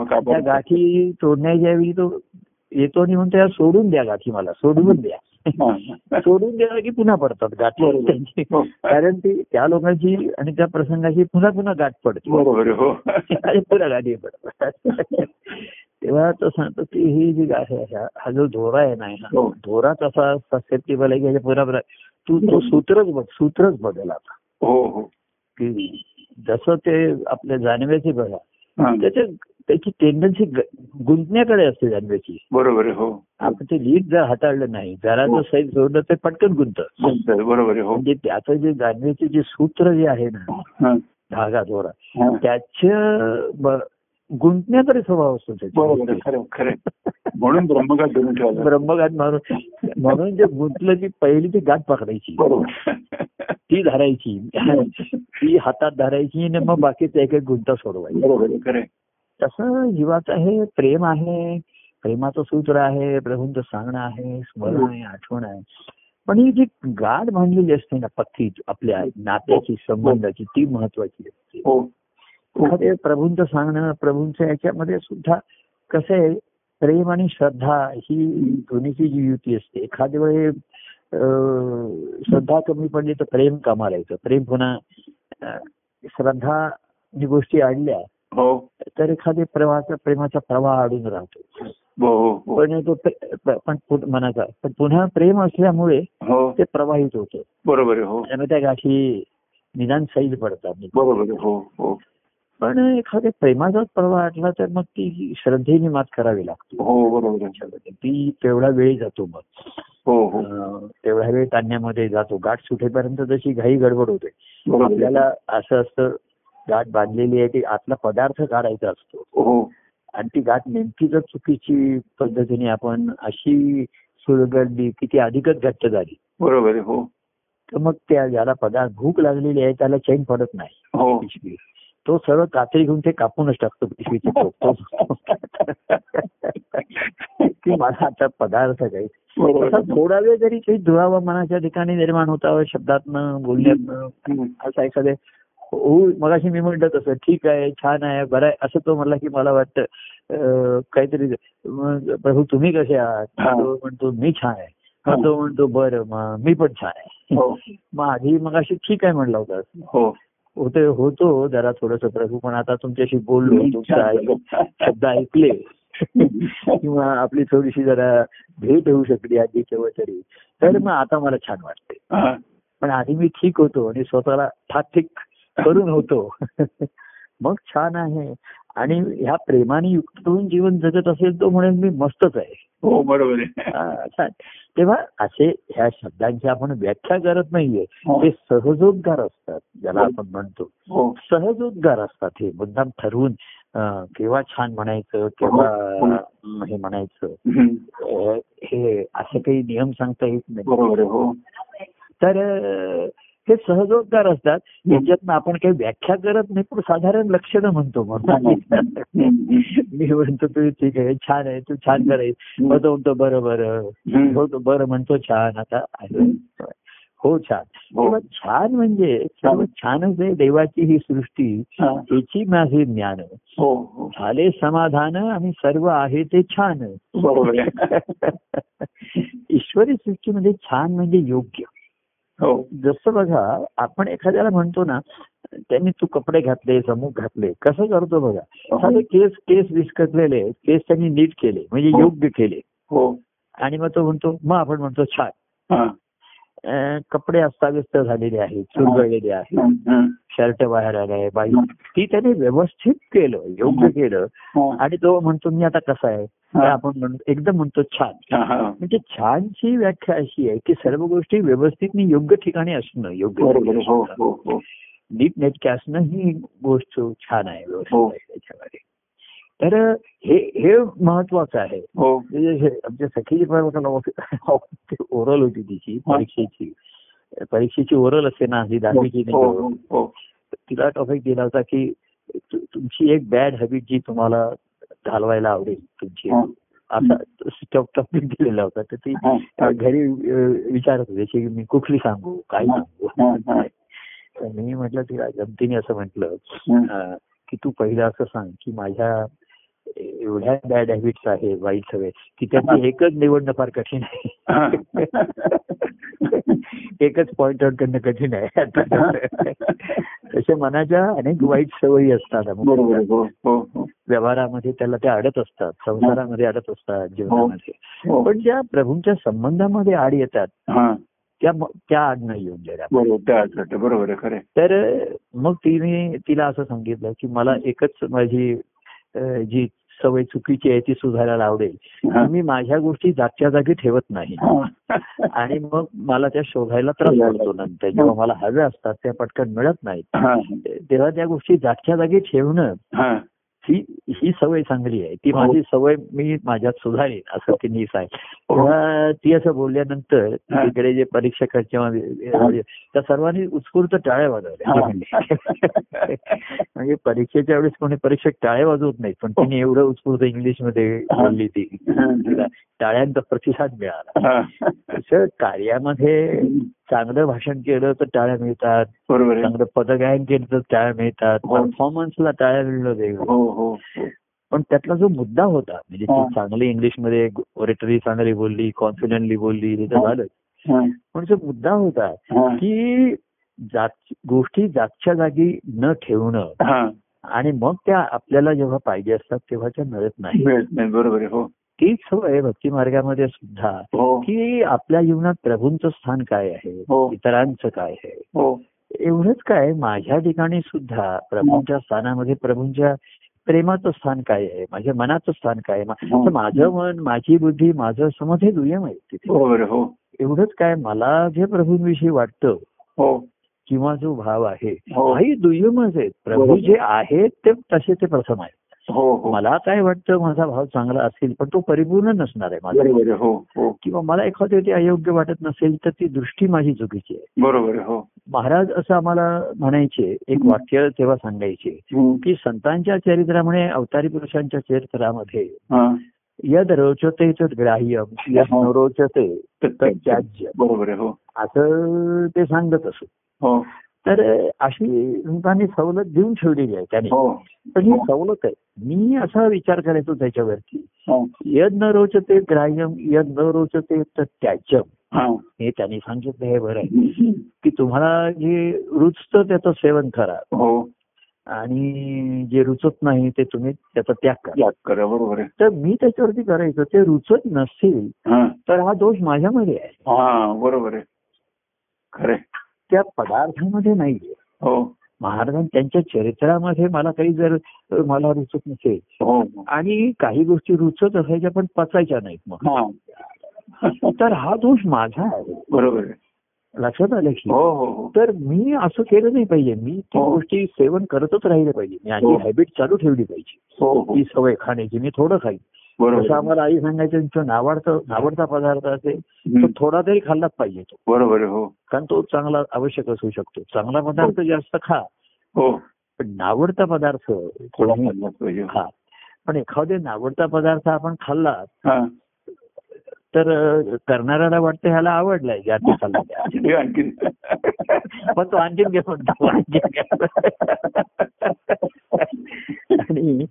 त्या गाठी तोडण्याच्या वेळी तो येतो आणि म्हणतो "या सोडून द्या गाठी मला सोडून द्या हा. सोडून द्या की पुन्हा पडतात गाठी. त्यांची हो. कारण ती त्या लोकांची आणि त्या प्रसंगाची पुन्हा पुन्हा गाठ पडते हो आणि पुन्हा गाठी पडतात तेव्हा तो सांगतो की ही जी हा- जो धोरा आहे ना. धोराच असा ससेप्टेबल आहे की पुन्हा तू तो सूत्रच बघ सूत्रच बदल आता हो हो की जसं ते आपल्या जाणव्याचे बघा. त्याच्या त्याची टेंडन्सी गुंतण्याकडे असते जाणव्याची बरोबर हो. आपण ते लीड जर हाताळलं नाही जरा जर सैल सोडलं तर पटकन गुंत बरोबर हो. म्हणजे त्याचं जे जाणव्याचे जे सूत्र जे आहे ना हा. धागा दोरा हा. त्याच्या गुंतण्याकडे स्वभाव असतो म्हणून ठेवला ब्रह्मगाठ मारून म्हणून जे गुंतलं की पहिली ती गाठ पकडायची. ती धरायची. ती हातात धरायची आणि मग बाकीचं एक एक गुंता सोडवायची. तसं जीवाचं हे प्रेम आहे. प्रेमाचं सूत्र आहे प्रभूंचं सांगणं आहे स्मरण आहे आठवण आहे. पण ही जी गाठ बांधलेली असते ना पक्की आपल्या नात्याची संबंधाची ती महत्वाची असते. हो. हो. प्रभूंचं सांगणं प्रभूंचं याच्यामध्ये सुद्धा कसं आहे प्रेम आणि श्रद्धा ही दोन्हीची जी युती असते एखाद्या वेळे श्रद्धा कमी पडली तर प्रेम कामाला येतं प्रेम पुन्हा श्रद्धा जी गोष्टी आणल्या हो तर एखाद्या प्रवाहाचा प्रेमाचा प्रवाह अडून राहतो. हो हो हो. पण तो पण मनाचा पण पुन्हा प्रेम असल्यामुळे हो. ते प्रवाहित होतं. बरोबर हो. त्यामुळे त्या गाठी निदान सैल पडतात. बरोबर हो हो. पण एखाद्या प्रेमाचाच प्रवाह आटला तर मग ती श्रद्धेने मात करावी लागते. हो ती तेवढा वेळ जातो मग. हो हो. तेवढ्या वेळ तान्यामध्ये जातो. गाठ सुटेपर्यंत जशी घाई गडबड होते. आपल्याला असं असतं गाठ बांधलेली आहे ती आतला पदार्थ काढायचा असतो. हो. आणि ती गाठ नेमकी जर चुकीची पद्धतीने आपण अशी सुरगडली की ती अधिकच घट्ट झाली. बरोबर हो. तर मग त्या ज्याला पदार्थ भूक लागलेली आहे त्याला चैन पडत नाही. हो. पिशवी. तो सरळ कात्री घेऊन ते कापूनच टाकतो पिशवीची की मला आता पदार्थ काही. थोडा वेळ जरी काही दुरावा मनाच्या ठिकाणी निर्माण होता शब्दातनं बोलण्यातनं हम्म. असं एखादं हो मगाशी मी म्हटलं तसं ठीक आहे छान आहे बरं आहे असं तो म्हणला की मला वाटतं काहीतरी मग प्रभू तुम्ही कसे आहात? हा. तो म्हणतो मी छान आहे. मग तो म्हणतो बरं मग मी पण छान आहे. हो. मग आधी मग अशी ठीक आहे म्हणला होता. हो. होते होतो जरा थोडस प्रभू पण आता तुमच्याशी बोललो तुमचं ऐक- शब्द ऐकले. किंवा आपली थोडीशी जरा भेट होऊ शकली आधी केव्हा तरी. तर मग आता मला छान वाटते हा. पण आधी मी ठीक होतो आणि स्वतःला ठाक ठीक करून होतो. मग छान आहे. आणि ह्या प्रेमाने युक्त होऊन जीवन जगत असेल तो म्हणेल मी मस्तच आहे. हो बरोबर आहे. हा, तेव्हा असे ह्या शब्दांची आपण व्याख्या करत नाहीये. हो. ते सहजोद्गार असतात ज्याला आपण म्हणतो. हो. सहजोद्गार असतात हे. मुद्दाम ठरवून केव्हा छान म्हणायचं केव्हा हो. हे म्हणायचं. हे असे काही नियम सांगता येत नाही हो. तर हे सहजोद्गार असतात. याच्यातनं आपण काही व्याख्या करत नाही पण साधारण लक्षणं म्हणतो मी म्हणतो तू ठीक आहे छान आहे तू छान करायचं मग तो म्हणतो बरं बरं. हो तो बरं म्हणतो छान. आता आहे. हो छान. हो. तेव्हा छान म्हणजे सर्व छानच आहे देवाची ही सृष्टी हा. याची माझे ज्ञान. हो हो. झाले समाधान आणि सर्व आहे ते छान. ईश्वरी सृष्टीमध्ये छान म्हणजे योग्य. हो जसं बघा आपण एखाद्याला म्हणतो ना त्यांनी तू कपडे घातले समूह घातले कसं करतो बघा? साधे केस केस विस्कटलेले केस त्यांनी नीट केले म्हणजे हो. योग्य केले. हो. आणि मग तो म्हणतो मग आपण म्हणतो छान. हा. कपडे अस्ताव्यस्त झालेले आहेत चुरगळलेले आहेत. शर्ट बाहेर आलाय बाई ती त्याने व्यवस्थित केलं योग्य केलं हो. आणि तो म्हणतो मी आता कसा आहे. आपण म्हणतो एकदम म्हणतो छान. म्हणजे छानची व्याख्या अशी आहे की सर्व गोष्टी व्यवस्थित योग्य ठिकाणी असणं योग्य बरोबर आहे. हो हो नीट नेटके असणं ही गोष्ट छान आहे व्यवस्थित. आहे त्याच्यामध्ये तर हे हे महत्वाचं आहे. हो. म्हणजे हे आमच्या सखीची ओरल होती तिची परीक्षेची. परीक्षेची ओरल असते ना ही दहावीची हो हो हो. तिला टॉपिक दिला होता की तुमची एक बॅड हॅबिट जी तुम्हाला घालवायला आवडेल तुमची हा. असा टॉपिक दिलेला होता. तर ती हा, हा. घरी विचारत होती की मी कुठली सांगू? काय हा, हा. सांगू तर मी म्हटलं तिला गमतीने असं म्हटलं की तू पहिलं असं सांग की माझ्या एवढ्या बॅड हॅबिट्स आहे वाईट सवय. की त्याची एकच निवडणं फार कठीण आहे. एकच पॉइंट आउट करणं कठीण आहे. तसे. मनाच्या अनेक वाईट सवयी असतात. हो हो हो. व्यवहारामध्ये त्याला त्या अडत असतात. संसारामध्ये अडत असतात. जीवनामध्ये. पण ज्या प्रभूंच्या संबंधामध्ये आड येतात त्या त्या आड नाही येऊन देणार बरोबर. खरं. तर मग तिने तिला असं सांगितलं की मला एकच माझी जी सवय चुकीची आहे ती सुधारायला आवडेल हा. मी माझ्या गोष्टी जागच्या जागी ठेवत नाही. हा. आणि मग मला त्या शोधायला त्रास पडतो नंतर. जेव्हा मला हव्या असतात त्या पटकन मिळत नाहीत. हा. तेव्हा त्या गोष्टी जागच्या जागी ठेवणं हा. ही ही सवय चांगली आहे. ती हो. माझी सवय मी माझ्यात सुधारेन असं तिने सांगितलं तेव्हा ती असं बोलल्यानंतर हा. तिकडे जे परीक्षक किंवा त्या सर्वांनी उत्स्फूर्त टाळ्या वाजवल्या. म्हणजे परीक्षेच्या वेळेस कोणी परीक्षक टाळ्या वाजवत नाहीत पण तिने एवढं उत्स्फूर्त इंग्लिशमध्ये बोलली ती. टाळ्यांचा प्रतिसाद मिळाला. हा. तसं कार्यामध्ये चांगलं भाषण केलं तर टाळ्या मिळतात चांगलं पदगायन केलं तर टाळ्या मिळतात हो. परफॉर्मन्सला टाळ्या मिळणं वेगळं हो हो हो पण त्यातला जो मुद्दा होता म्हणजे हा. ती चांगली इंग्लिशमध्ये ओरेटरी चांगली बोलली कॉन्फिडंटली बोलली हे तर हा. झालं हा. पण जो मुद्दा होता हा. की जाग गोष्टी जागच्या जागी न ठेवणं हा. आणि मग त्या आपल्याला जेव्हा पाहिजे असतात तेव्हा त्या मिळत नाही बरोबर आहे हो तीच सवय भक्ती मार्गामध्ये सुद्धा हो. की आपल्या जीवनात प्रभूंचं स्थान काय आहे? हो. इतरांचं काय आहे? हो. एवढंच काय? माझ्या ठिकाणी सुद्धा प्रभूंच्या स्थानामध्ये प्रभूंच्या प्रेमाचं स्थान काय आहे? माझ्या मनाचं स्थान काय आहे? माझं मन माझी बुद्धी माझं समज हे दुय्यम आहे तिथे. हो. एवढंच काय मला जे प्रभूंविषयी वाटतं किंवा जो भाव आहे हो. हाही दुय्यमच आहेत. प्रभू. जे आहेत ते तसे ते प्रथम आहेत. मला काय वाटतं माझा भाव चांगला असेल पण तो परिपूर्ण नसणार आहे माझा. हो हो. किंवा मला एखादं ते अयोग्य वाटत नसेल तर ती दृष्टी माझी चुकीची आहे. बरोबर हो. महाराज असं आम्हाला म्हणायचे एक वाक्य तेव्हा सांगायचे. की संतांच्या चरित्रामुळे अवतारी पुरुषांच्या चरित्रामध्ये हा. यद रोचते तद ग्राह्यम यद न रोचते तद त्याज्य. बरोबर हो. असं ते सांगत असत हो. तर अशी संतांनी सवलत देऊन ठेवलेली आहे त्याने. हो. पण ही सवलत आहे. मी असा विचार करायचो त्याच्यावरती. हो. यद न रोचते ग्राह्यम यद न रोचते तर त्याज्यम हा. त्यांनी सांगितलं हे बरं आहे. की तुम्हाला जे रुचतं त्याचं सेवन करा. हो. आणि जे रुचत नाही ते तुम्ही त्याचा त्याग करा. बरोबर आहे. तर मी त्याच्यावरती करायचं ते रुचत नसेल तर हा दोष माझ्यामध्ये आहे. बरोबर आहे. खरे त्या पदार्थामध्ये नाहीये. हो. महाराजां त्यांच्या चरित्रामध्ये मला काही जर मला रुचत नसेल हो आणि काही गोष्टी रुचत असायच्या पण पचायच्या नाहीत मग. हा. तर हा दोष माझा आहे. बरोबर लक्षात आलं की? हो हो हो. तर मी असं केलं नाही पाहिजे. मी ती हो. गोष्टी सेवन करतच राहिलं पाहिजे. मी हो. माझी हॅबिट चालू ठेवली पाहिजे. हो हो. ती सवय खाण्याची मी थोडं खाईन. जसं. आम्हाला आई सांगायचं तुमचं नावडतं नावडता पदार्थ असेल हम्म. थोडा तरी खाल्लाच पाहिजे तो. बरोबर हो. कारण तो चांगला आवश्यक असू शकतो. चांगला पदार्थ जास्त खा. हो. पण नावडता पदार्थ थोडा पाहिजे खा. पण एखादे नावडता पदार्थ आपण खाल्ला हा. तर करणाऱ्याला वाटतं ह्याला आवडलाय जास्त खाल्ला हे आणखी पण तो आणखीन घे म्हणतो आणखीन घे. आणि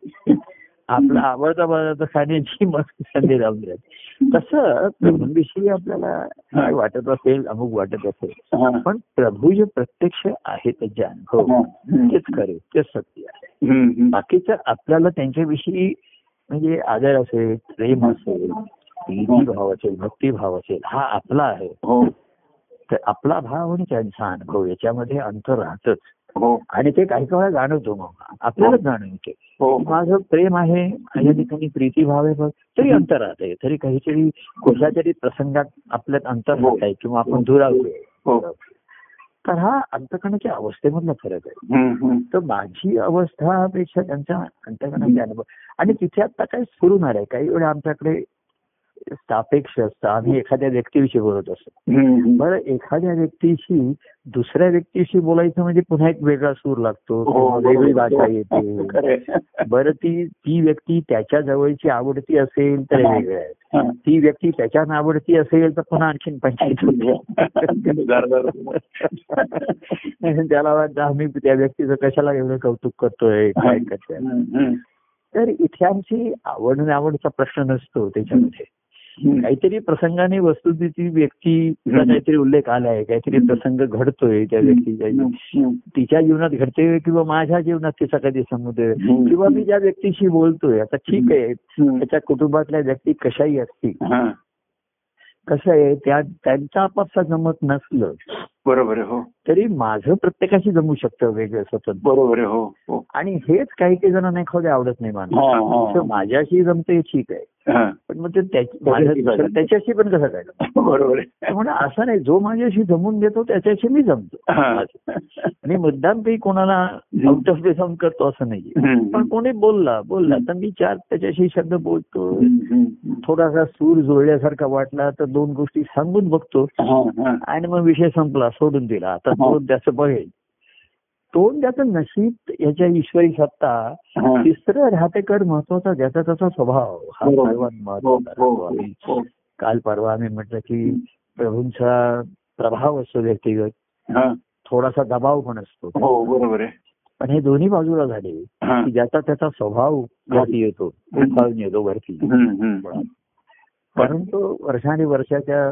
आपला आवडता पदार्थ खाण्याची मस्त संधी लावून राहते तसं प्रभूंविषयी आपल्याला काय वाटत असेल अमुक वाटत असेल. पण प्रभू जे प्रत्यक्ष आहे त्यांचे अनुभव. तेच खरे तेच सत्य आहे. बाकीचं आपल्याला त्यांच्याविषयी म्हणजे आदर असेल प्रेम असेल भाव असेल भक्तिभाव असेल हा आपला आहे. हो. तर आपला भाव आणि त्यांचा अनुभव याच्यामध्ये अंतर राहतच. आणि ते काही काळ जाणवतो मग. आपल्यालाच जाणवते. हो. माझं प्रेम आहे या ठिकाणी प्रीतीभाव आहे बघ, तरी अंतर राहते. तरी काहीतरी कुठल्या तरी प्रसंगात आपल्यात अंतर हो. राहत आहे किंवा आपण दुरावतोय हो. तर हा अंतकणाच्या अवस्थेमधला फरक आहे. तर माझी अवस्थापेक्षा त्यांचा अंतकणाचे अनुभव. आणि तिथे आता काय स्फुरून आलंय काही वेळा आमच्याकडे सापेक्ष असतं आम्ही एखाद्या व्यक्तीविषयी बोलत असतो. बरं एखाद्या व्यक्तीशी दुसऱ्या व्यक्तीशी बोलायचं म्हणजे पुन्हा एक वेगळा सूर लागतो हो, वेगळी. भाषा येते खरंय. बरं ती ती व्यक्ती त्याच्या जवळची आवडती असेल तर हा. वेगळं आहे हा. ती व्यक्ती त्याच्या नावडती असेल तर पुन्हा आणखीन पंचायत. त्याला वाटतं आम्ही त्या व्यक्तीचं कशाला एवढं कौतुक करतोय काय करतोय. तर इथे आमची आवड नावडचा प्रश्न नसतो त्याच्यामध्ये. काहीतरी प्रसंगाने वस्तुस्थिती व्यक्तीचा हम्म. काहीतरी उल्लेख आलाय काहीतरी प्रसंग घडतोय त्या व्यक्तीच्या. तिच्या जीवनात घडते किंवा माझ्या जीवनात तिचा कधी हम्म. किंवा मी ज्या व्यक्तीशी बोलतोय आता ठीक आहे. त्याच्या कुटुंबातल्या व्यक्ती कशाही असतील हा. कसं आहे त्या त्यांचा आपापसा जमत नसलं बरोबर हो तरी माझं प्रत्येकाशी जमू शकतं वेगळं स्वतंत्र बरोबर हो हो आणि हेच काही काही जणांना एखादे आवडत नाही हा, माणूस हा. माझ्याशी जमते ठीक आहे हा. पण मग ते त्याच्याशी पण कसं काय? बरोबर आहे. म्हणून असं नाही जो माझ्याशी जमून घेतो त्याच्याशी मी जमतो. मी मुद्दाम काही कोणाला आउट ऑफ बेसाऊन करतो असं हम्म. पण कोणी बोलला बोलला तर मी चार त्याच्याशी शब्द बोलतो. थोडासा सूर जुळल्यासारखा वाटला तर दोन गोष्टी सांगून बघतो. आणि मग विषय संपला सोडून दिला. आता हा. तो त्याचं बघेल. दोन त्याचं नशीब याच्या ईश्वरी सत्ता हा. तिसरं राहते कर महत्त्वाचा ज्याचा त्याचा स्वभाव हा. सर्वात हो, महत्त्वाचा हो. आम्ही हो. काल परवा आम्ही म्हटलं की प्रभूंचा प्रभाव असतो व्यक्तिगत हा. थोडासा दबाव पण असतो हो बरोबर आहे पण हे दोन्ही बाजूला झाले हा. की ज्याचा त्याचा स्वभाव वरती येतो येतो वरती. परंतु वर्षांनी वर्षाच्या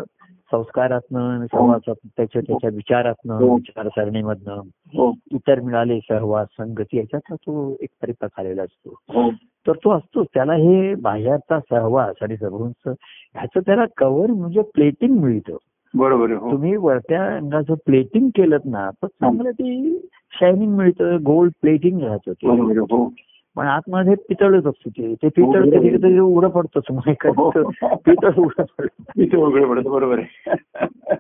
संस्कारातनं सहवासातनं त्याच्या त्याच्या विचारातनं हो. विचारसरणीमधनं हो. इतर मिळाले सहवास संगती याच्यातला तो एक परिपक्व आलेला असतो. हो. तर तो असतो त्याला हे बाह्याचा सहवास आणि सगळ्यांच ह्याचं त्याला कव्हर म्हणजे प्लेटिंग मिळतं. बरोबर हो. तुम्ही वरत्या अंगाचं प्लेटिंग केलं ना तर चांगलं ती शायनिंग मिळतं गोल्ड प्लेटिंग राहतं पण आतमध्ये पितळच असतो ते. ते पितळ हो, कधी कधी उघडं पडतोच मग हो. पितळ. उघडं पडतं. पडतं बरोबर आहे.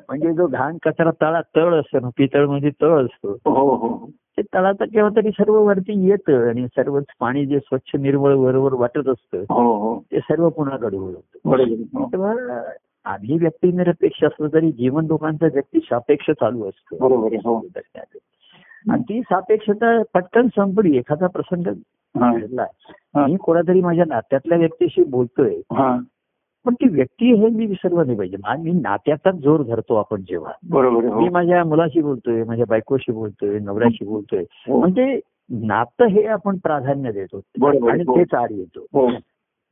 म्हणजे जो घाण कचरा तळा तळ असतो ना पितळ म्हणजे तळ असतो. हो हो ते तळाचं केव्हा तरी सर्व वरती येतं आणि सर्वच पाणी जे स्वच्छ निर्मळ बरोबर वाटत असतं हो हो. ते सर्व पुन्हा. हो. तेव्हा आधी व्यक्ती निरपेक्ष असलं तरी जीवन लोकांचं व्यक्ती सापेक्ष चालू असतं. बरोबर. हो. आणि ती सापेक्षता पटकन संपली एखादा प्रसंग हा. हा. मी कोणातरी माझ्या नात्यातल्या व्यक्तीशी बोलतोय. हा. पण ती व्यक्ती हे मी विसरलं नाही पाहिजे. मा- नात्याचाच जोर धरतो आपण जेव्हा. बरोबर आहे. मी हो माझ्या मुलाशी बोलतोय माझ्या बायकोशी बोलतोय नवऱ्याशी बोलतोय. हो. म्हणजे नातं हे आपण प्राधान्य देतो. आणि हो. तेच आड येतो. हो.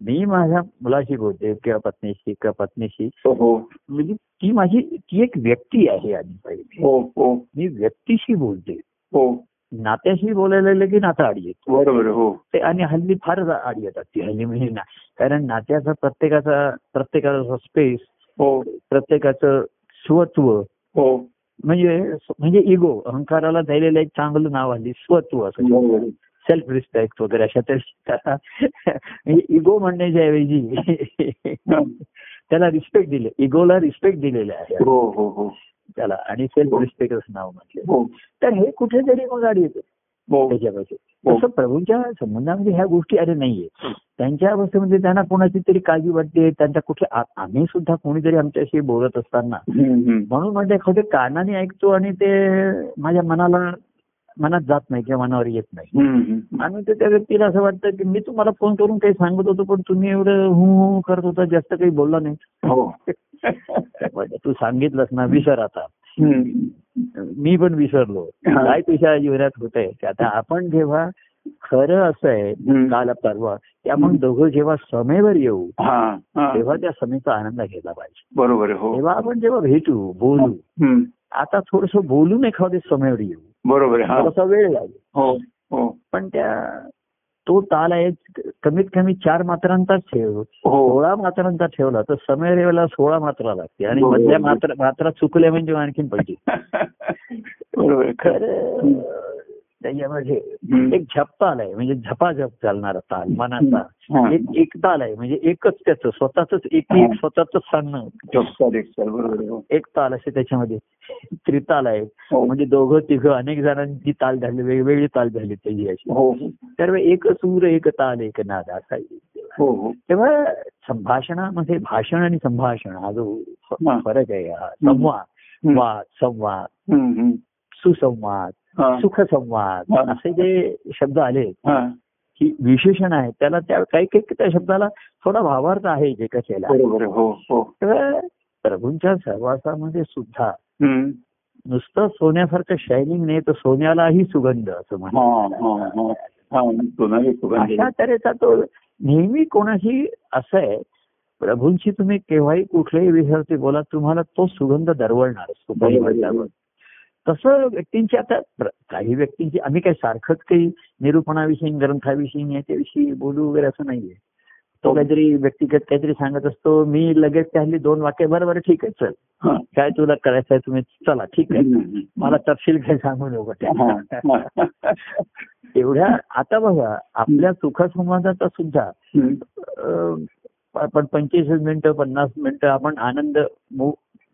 मी माझ्या मुलाशी बोलते किंवा पत्नीशी किंवा पत्नीशी. हो हो. म्हणजे ती माझी ती एक व्यक्ती आहे आधी हो हो. मी व्यक्तीशी बोलते हो. नात्याशी बोलायला लागलं की नातं आड येतो बरोबर. हो ते आणि हल्ली फार आड येतात ती हल्ली म्हणजे ना कारण नात्याचा प्रत्येकाचा प्रत्येकाचा स्पेस हो प्रत्येकाचं स्वत्व हो म्हणजे म्हणजे इगो अहंकाराला द्यायलेलं एक चांगलं नाव हल्ली स्वत्व असं. सेल्फ रिस्पेक्ट वगैरे अशा तर म्हणजे इगो म्हणण्याच्या ऐवजी. त्याला रिस्पेक्ट दिले इगोला रिस्पेक्ट दिलेला आहे हो हो हो त्याला. आणि सेल्फ रिस्पेक्ट असं नाव म्हटलं. हो. तर हे कुठेतरी मग आड येतं. हो. त्याच्यापासून हो. तसं प्रभूंच्या संबंधामध्ये ह्या गोष्टी अरे नाहीये. त्यांच्या अवस्थेमध्ये त्यांना कोणाची तरी काळजी वाटते. त्यांच्या कुठे आम्ही सुद्धा कोणीतरी आमच्याशी बोलत असताना. म्हणून म्हणजे एखादे कानाने ऐकतो आणि ते माझ्या मनाला मनात जात नाही किंवा मनावर येत नाही. आणि ते त्या व्यक्तीला असं वाटतं की मी तुम्हाला फोन करून काही सांगत होतो पण तुम्ही एवढं हू हू करत होता जास्त काही बोलला नाही. हो. तू सांगितलंस ना विसर आता. मी पण विसरलो. काय तुझ्या जीवनात होत आहे आता आपण जेव्हा खरं असं आहे. काल परवा की आपण दोघं जेव्हा समेवर येऊ तेव्हा त्या समेचा आनंद घेतला पाहिजे. बरोबर हो. तेव्हा आपण जेव्हा भेटू बोलू. आता थोडस बोलून एखाद्या समेवर येऊ. बरोबर हा. थोडासा वेळ लागेल. हो हो. पण त्या तो ताल आहे कमीत कमी चार मात्रांचाच ठेव हो सोळा मात्रांचा ठेवला तर समय रेवाला सोळा मात्रा लागते आणि. मधल्या मात्रा मात्रा चुकल्या म्हणजे आणखीन पाहिजे. खरं त्याच्यामध्ये. एक झप्ताल आहे म्हणजे झपाझप चालणारा ताल मनाचा. एक एक ताल आहे म्हणजे एकच त्याचं स्वतःच एक एक स्वतःच सांगणं. हो. एक ताल असे त्याच्यामध्ये त्रिताल आहे हो. म्हणजे दोघं तिघं अनेक जणांची ताल झाली वेगवेगळी ताल झाली त्याची अशी हो तर एक सूर एक ताल एक नाद असा तेव्हा संभाषणामध्ये भाषण आणि संभाषण हा जो. फरक आहे हा संवाद. वाद संवाद. सुसंवाद. सुखसंवाद. असे जे शब्द आले हा. की विशेषण आहे त्याला त्या काही काही त्या शब्दाला थोडा भावार्थ आहे जे. हो हो तेव्हा प्रभूंच्या सहवासामध्ये सुद्धा. नुसतं सोन्यासारखं शायनिंग नाही तर सोन्यालाही सुगंध असं हा म्हणतात अशा तऱ्हेचा तो नेहमी कोणाशी असं आहे प्रभूंशी तुम्ही केव्हाही कुठल्याही विषयावरती बोला तुम्हाला तो सुगंध दरवळणार असतो. तसं व्यक्तींची आता काही व्यक्तींची आम्ही काही सारखंच काही निरूपणाविषयी ग्रंथाविषयी याच्याविषयी बोलू वगैरे असं नाहीये तो हो. काहीतरी व्यक्तिगत काहीतरी सांगत असतो मी लगेच त्या हल्ली दोन वाक्य बरं बरं ठीक आहे चल. काय तुला करायचं आहे तुम्ही चला ठीक आहे. मला तपशील काही सांगू नको. हा. एवढ्या आता बघा आपल्या सुखसंवादाचा सुद्धा आपण पंचवीस मिनिटं पन्नास मिनिटं आपण आनंद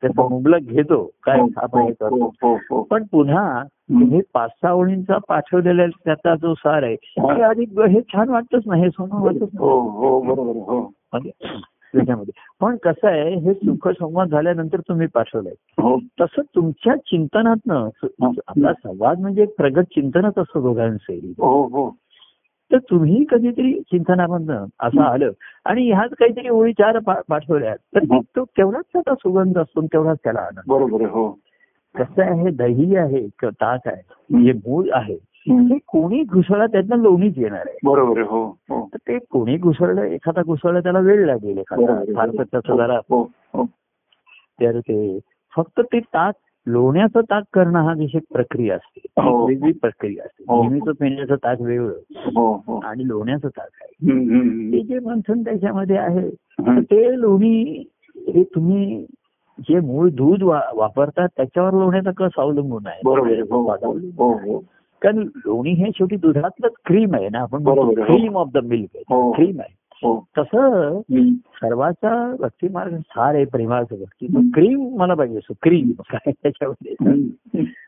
त्याचा मुबलक घेतो काय हो, आपण हे हो, करतो हो, हो. पण पुन्हा तुम्ही पाच सहा ओळींचा पाठवलेला त्याचा जो सार आहे हा. हे अधिक हे छान वाटतच नाही हे सोनं हो हो. हो म्हणजे त्याच्यामध्ये पण कसं आहे हे सुखसंवाद झाल्यानंतर तुम्ही पाठवलंय हो तसं तुमच्या चिंतनातनं हा. आपला संवाद म्हणजे प्रगत चिंतनच असतं दोघांचे हो हो तर तुम्ही कधीतरी चिंतनामधनं असं आलं आणि ह्याच काहीतरी ओळी चार पाठवल्या तर हं. तो तेवढाच त्याचा सुगंध असतो तेवढाच त्याला आनंद बरोबर. हो कसं आहे दही आहे किंवा ताक आहे जे मूळ आहे. ते कोणी घुसळला त्यातनं लोणीच येणार आहे बरोबर. हो हो तर ते कोणी घुसळलं एखादा घुसळला त्याला वेळ लागेल एखादा आहे. फारसं त्याचं जरा हो हो तर ते फक्त ते ताक लोण्याचं ताक करणं हा विषय प्रक्रिया असते. हो. वेगळी प्रक्रिया असते. हो. नेहमीचं पिण्याचं ताक वेगळं. हो आणि लोण्याचं ताक आहे. ते जे मंथन त्याच्यामध्ये आहे. ते लोणी हे तुम्ही जे मूळ दूध वापरतात त्याच्यावर लोण्याचा कस अवलंबून आहे? कारण लोणी हे शेवटी दुधातलंच क्रीम आहे ना. आपण. Cream of the milk. आहे. क्रीम आहे. तसं हम्म. सर्वाचा भक्ती मार्ग सार आहे प्रेमाचं भक्ती. क्रीम मला पाहिजे असो. क्रीम. काय त्याच्यामध्ये.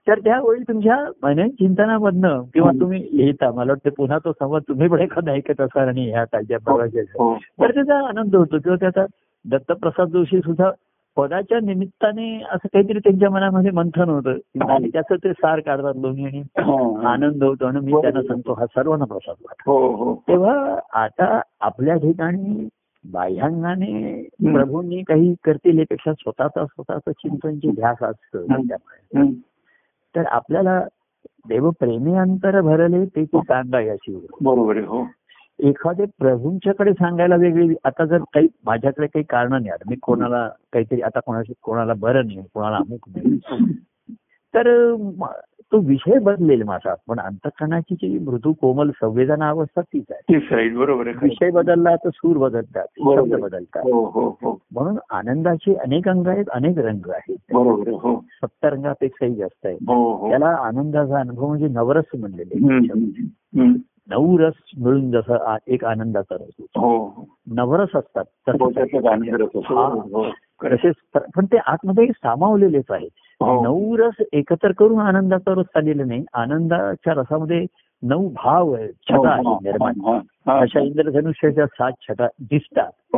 तर त्यावेळी तुमच्या मन चिंतनामधनं किंवा. तुम्ही लिहिता मला वाटतं पुन्हा तो संवाद तुम्ही पण एखादा ऐकत असाल आणि ह्या कालच्या प्रवासाचा. हो. तर त्याचा आनंद होतो किंवा त्याचा दत्तप्रसाद जोशी सुद्धा पदाच्या निमित्ताने असं काहीतरी त्यांच्या मनामध्ये मंथन होतं. आणि त्याचं ते सार काढतात दोन्ही आणि हो आनंद होतो आणि मी त्यांना सांगतो हा सर्वांना प्रसाद वाटतो हो हो. तेव्हा आता आपल्या ठिकाणी बाह्यांगाने प्रभूंनी काही करतील यापेक्षा स्वतःचा स्वतःचं चिंतनची ध्यास असतं हं. त्यामुळे. तर आपल्याला देव प्रेमी अंतर भरले ते की सांगा याची बरोबर हो. एखादे प्रभूंच्याकडे सांगायला वेगळी आता जर काही माझ्याकडे काही कारण नाही आता मी कोणाला काहीतरी आता कोणाशी कोणाला बरं नाही कोणाला अमुक नाही. तर तो विषय बदलेल माझा पण अंतकरणाची जी मृदू कोमल संवेदना अवस्था तीच आहे. बरोबर. विषय बदलला तर सूर बदलतात. शब्द बदलतात. हो हो हो. म्हणून आनंदाचे अनेक अंग आहेत अनेक रंग आहेत. बरोबर आहे हो. सप्तरंगापेक्षाही जास्त आहे त्याला आनंदाचा अनुभव म्हणजे नवरस म्हणलेले. नऊ रस मिळून जसं एक आनंदाचा रस होतो. हो. नवरस असतात. हो. हा. तसेच पण ते आतमध्ये सामावलेलेच आहेत हो. नऊ रस एकत्र करून आनंदाचा रस चाललेला नाही. आनंदाच्या रसामध्ये नऊ भाव छटा हा, आहेत निर्माण. अशा इंद्रधनुष्याच्या सात छटा दिसतात.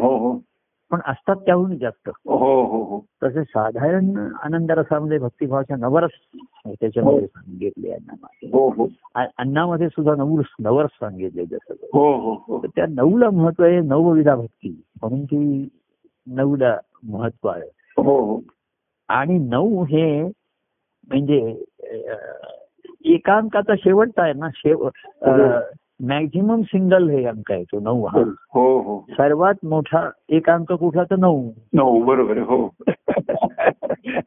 पण असतात त्याहून जास्त. हो हो हो तसे साधारण आनंद रसामध्ये भक्तिभावाच्या नवरस त्याच्यामध्ये सांगितले अन्नामध्ये. हो हो. अन्नामध्ये सुद्धा नऊ नवरस सांगितले जसं हो हो हो. त्या नऊला महत्त्व आहे नवविधा भक्ती. म्हणून ती नऊला महत्त्व आहे. हो हो. आणि नऊ हे म्हणजे एकांकाचा शेवटचा आहे ना शेव मॅक्झिमम सिंगल हे अंक आहे तो नऊ हा. हो हो सर्वात मोठा एक अंक कुठला तर नऊ. नऊ बरोबर आहे हो.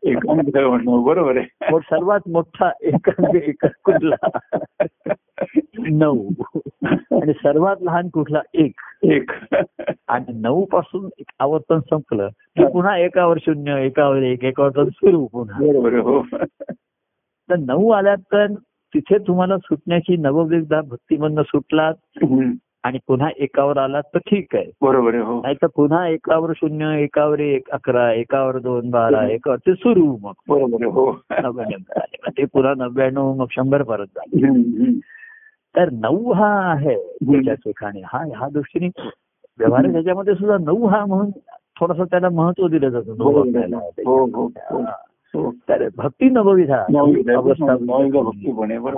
एकांत म्हणणं बरोबर आहे. मग सर्वात मोठा एकांक एक कुठला? नऊ. आणि सर्वात लहान कुठला? एक. एक. आणि नऊ पासून एक आवर्तन संपलं की पुन्हा एकावर शून्य एकावर एक एकावर सुरू पुन्हा. बरोबर हो. तर नऊ आल्यात तर तिथे तुम्हाला सुटण्याची नवविधा भक्तीमधनं सुटलात. आणि पुन्हा एकावर आलात तर ठीक आहे. बरोबर हो. नाही तर पुन्हा एकावर शून्य एकावर एक अकरा एकावर दोन बारा एकावर ते सुरू मग. बरोबर हो. ते पुन्हा नव्याण्णव मग शंभर परत झाले. तर नऊ हा आहे त्याच्या ठिकाणी. हा ह्या दृष्टीने व्यवहार त्याच्यामध्ये सुद्धा नऊ हा म्हणून थोडस त्याला महत्त्व दिलं जातं हो हो हो हो तर भक्ती नवविधा अवस्था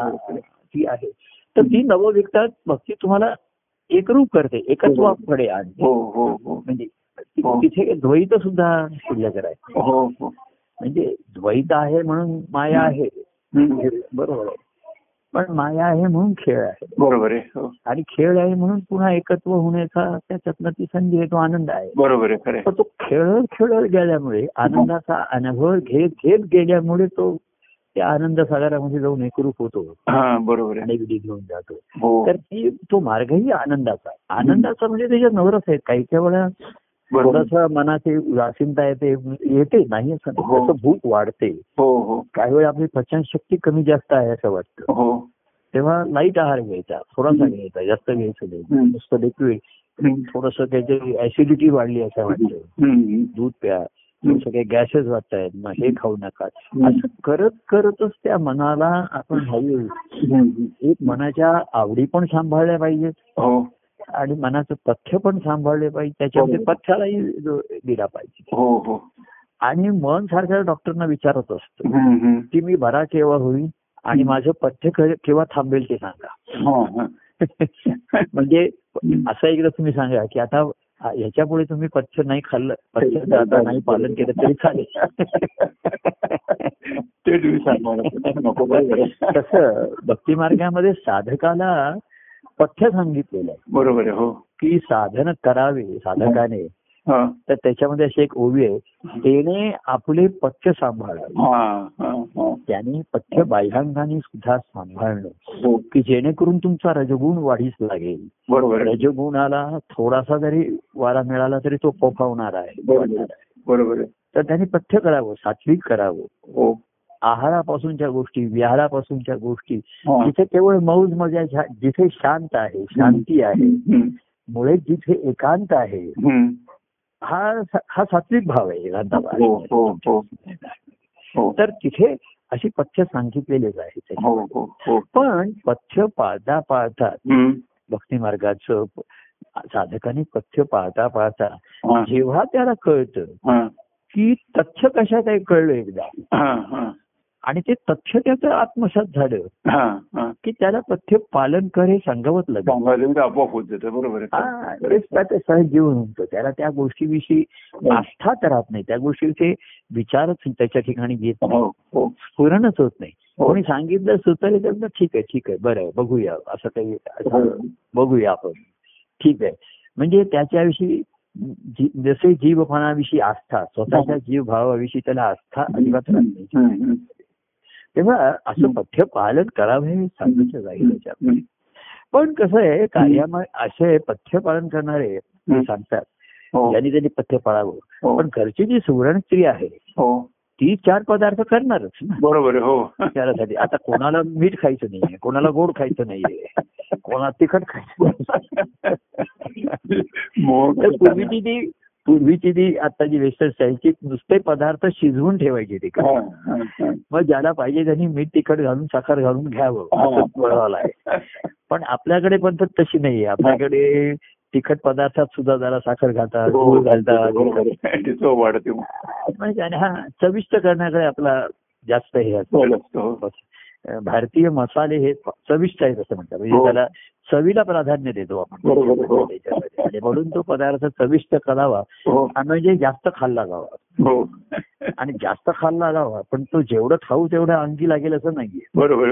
आहे. ती आहे. तर ती नवविकता भक्ती तुम्हाला एकरूप करते एकत्वाकडे आणते. हो हो हो. म्हणजे हो. तिथे द्वैत सुद्धा शिल्लक आहे हो हो. म्हणजे द्वैत आहे म्हणून माया आहे. हे बरोबर आहे. पण माया आहे म्हणून खेळ आहे. बरोबर आहे हो. आणि खेळ आहे म्हणून पुन्हा एकत्व होण्याचा त्याच्यातनं ती संधी आहे तो आनंद आहे. बरोबर आहे तो खेळत खेळत गेल्यामुळे आनंदाचा अनुभव घेत घेत गेल्यामुळे तो त्या आनंद सागरामध्ये जाऊन एकरूप होतो. हा बरोबर विधी घेऊन जातो. हो. तर ती तो मार्गही आनंदाचा आहे. आनंदाचा म्हणजे त्याच्यात नवरस आहेत. काही काही वेळा थोडस मनाची उदासीनता येते येते नाही असं नाही. हो. भूक वाढते. हो हो. काही वेळा आपली पचनशक्ती कमी जास्त आहे असं वाटतं. हो. तेव्हा लाइट आहार घ्यायचा थोडासा. घ्यायचा जास्त घ्यायचं नाही. नुसतं लिक्विड. थोडस काहीतरी ऍसिडिटी वाढली असं वाटतं. दूध प्या. काही गॅसेस वाटतायत मग हे खाऊ नका. असं करत करतच त्या मनाला आपण हवी. एक मनाच्या आवडी पण सांभाळल्या पाहिजेत. आणि मनाचं पथ्य पण सांभाळले पाहिजे. त्याच्यामध्ये बरोबर. पथ्यालाही जो दिला पाहिजे. हो हो. आणि मन सारख्या डॉक्टरना विचारत असतो. की मी बरा केव्हा होईल आणि माझं पथ्य केव्हा थांबेल ते सांगा. हा, हा. म्हणजे असं एकदा तुम्ही सांगा की आता ह्याच्या पुढे तुम्ही पथ्य नाही खाल्लं पथ्य आता नाही पालन केलं तरी चालेल. ते तुम्ही सांगा. तसं भक्ती मार्गामध्ये साधकाला पथ्य सांगितलेलं आहे. बरोबर आहे हो. की साधन करावे साधकाने. तर त्याच्यामध्ये अशी एक ओवी आहे. तेने आपले पथ्य सांभाळावे त्याने पथ्य बाह्यांगाने सुद्धा सांभाळणं हो. की जेणेकरून तुमचा रजगुण वाढीस लागेल. बरोबर रजगुणाला थोडासा जरी वारा मिळाला तरी तो पोफावणार आहे. बरोबर तर त्याने पथ्य करावं सात्विक करावं. हो. आहारापासूनच्या गोष्टी विहारापासूनच्या गोष्टी हा. जिथे केवळ मौज मजा जिथे शांत आहे शांती आहे. मुळे जिथे एकांत आहे. हा हा सात्विक भाव आहे एकांता हो हो तर तिथे अशी पथ्य सांगितलेलेच आहे पण पथ्य पाळता पाळता हम्म. भक्ती मार्गाचं साधकाने पथ्य पाळता पाळता. जेव्हा त्याला कळतं. की तथ्य कशात आहे कळलं एकदा. आणि ते तथ्य त्याचं आत्मसात झालं. की त्याला पथ्य पालन कर हे सांगावंच लागलं. ते आपोआप होत बरोबर सहज जीवन होतं. त्याला त्या गोष्टीविषयी आस्थाच राहत नाही. त्या गोष्टीचे विचारच त्याच्या ठिकाणी घेत नाही. हो हो. पूर्णच होत नाही. हो. कोणी सांगितलं सुचले तर ठीक आहे ठीक आहे बरं बघूया असं काही बघूया आपण. ठीक आहे. म्हणजे त्याच्याविषयी जसे जीवपणाविषयी आस्था स्वतःच्या जीव भावाविषयी त्याला आस्था अजिबात राहत नाही. तेव्हा असं पथ्य पालन करावं हे सांगितलं जाईल. पण कसं आहे कार्यामध्ये असे पथ्य पालन करणारे. सांगतात हो. ज्यांनी त्यांनी पथ्य पाळावं. हो. पण घरची जी सुवर्ण स्त्री आहे हो. ती चार पदार्थ करणारच ना. बरोबर हो. त्यासाठी आता कोणाला मीठ खायचं नाहीये कोणाला गोड खायचं नाहीये कोणाला तिखट खायचं पूर्वीची ती पूर्वीची ती आता जी वेस्टर्न स्टाईलची नुसते पदार्थ शिजवून ठेवायचे ते. हा, हा, हा. मग ज्याला पाहिजे त्यांनी मीठ तिखट घालून साखर घालून घ्यावं. वळवाला आहे. पण आपल्याकडे पद्धत तशी नाहीये आपल्याकडे तिखट पदार्थात सुद्धा जरा साखर घालतात हो, गूळ घालतात मग. म्हणजे हा चविष्ट करण्याकडे आपला जास्त हे असतं. भारतीय मसाले हे चविष्ट आहेत असं म्हणतात. म्हणजे हो. त्याला चवीला प्राधान्य देतो आपण. आणि म्हणून तो पदार्थ चविष्ट करावा हो. आणि म्हणजे जास्त खाल्ला जावा. हो. आणि जास्त खाल्ला जावा पण तो जेवढं खाऊ तेवढं अंगी लागेल असं नाहीये. बरोबर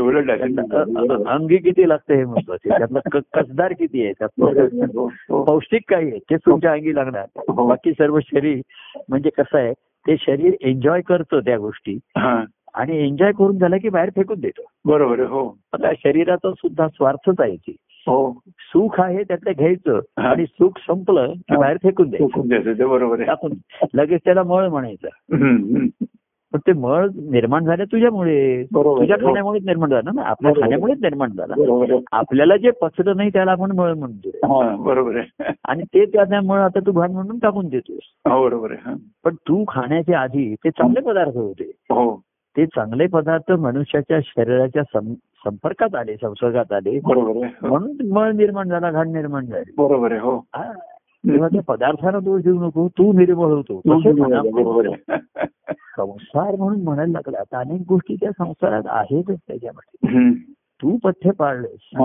अंगी किती लागतं हे महत्वाचं. त्यातलं कसदार किती आहे? त्यातलं. पौष्टिक काही आहे. ते तुमच्या अंगी लागणार. बाकी सर्व शरीर म्हणजे कसं आहे ते शरीर एन्जॉय करतं त्या गोष्टी. आणि एन्जॉय करून झालं की बाहेर फेकून देतो. बरोबर आहे हो. आता शरीराचा सुद्धा स्वार्थच आहे ती हो. सुख आहे त्यातलं घ्यायचं. आणि सुख संपलं की बाहेर फेकून द्यायचं. बरोबर टाकून लगेच त्याला मळ म्हणायचं. पण ते मळ निर्माण झालं तुझ्यामुळे. बरोबर तुझ्या हो. खाण्यामुळेच निर्माण झालं ना? आपल्या. खाण्यामुळेच निर्माण झाला. आपल्याला जे पचलं नाही त्याला आपण मळ म्हणतो बरोबर आहे. आणि ते त्या मळ आता तू घाण म्हणून टाकून देतोस. हो बरोबर आहे. पण तू खाण्याच्या आधी ते चांगले पदार्थ होते. हो. ते चांगले पदार्थ मनुष्याच्या शरीराच्या संपर्कात आले संसर्गात आले. हो. म्हणून मळ निर्माण झाला घाण निर्माण झाली. बरोबर आहे हो. तेव्हा त्या पदार्थाला दोष देऊ नको तू निर्मळ होतो. संसार म्हणून म्हणायला लागला. आता अनेक गोष्टी त्या संसारात आहेतच त्याच्यामध्ये. तू पथ्य पाळलेस.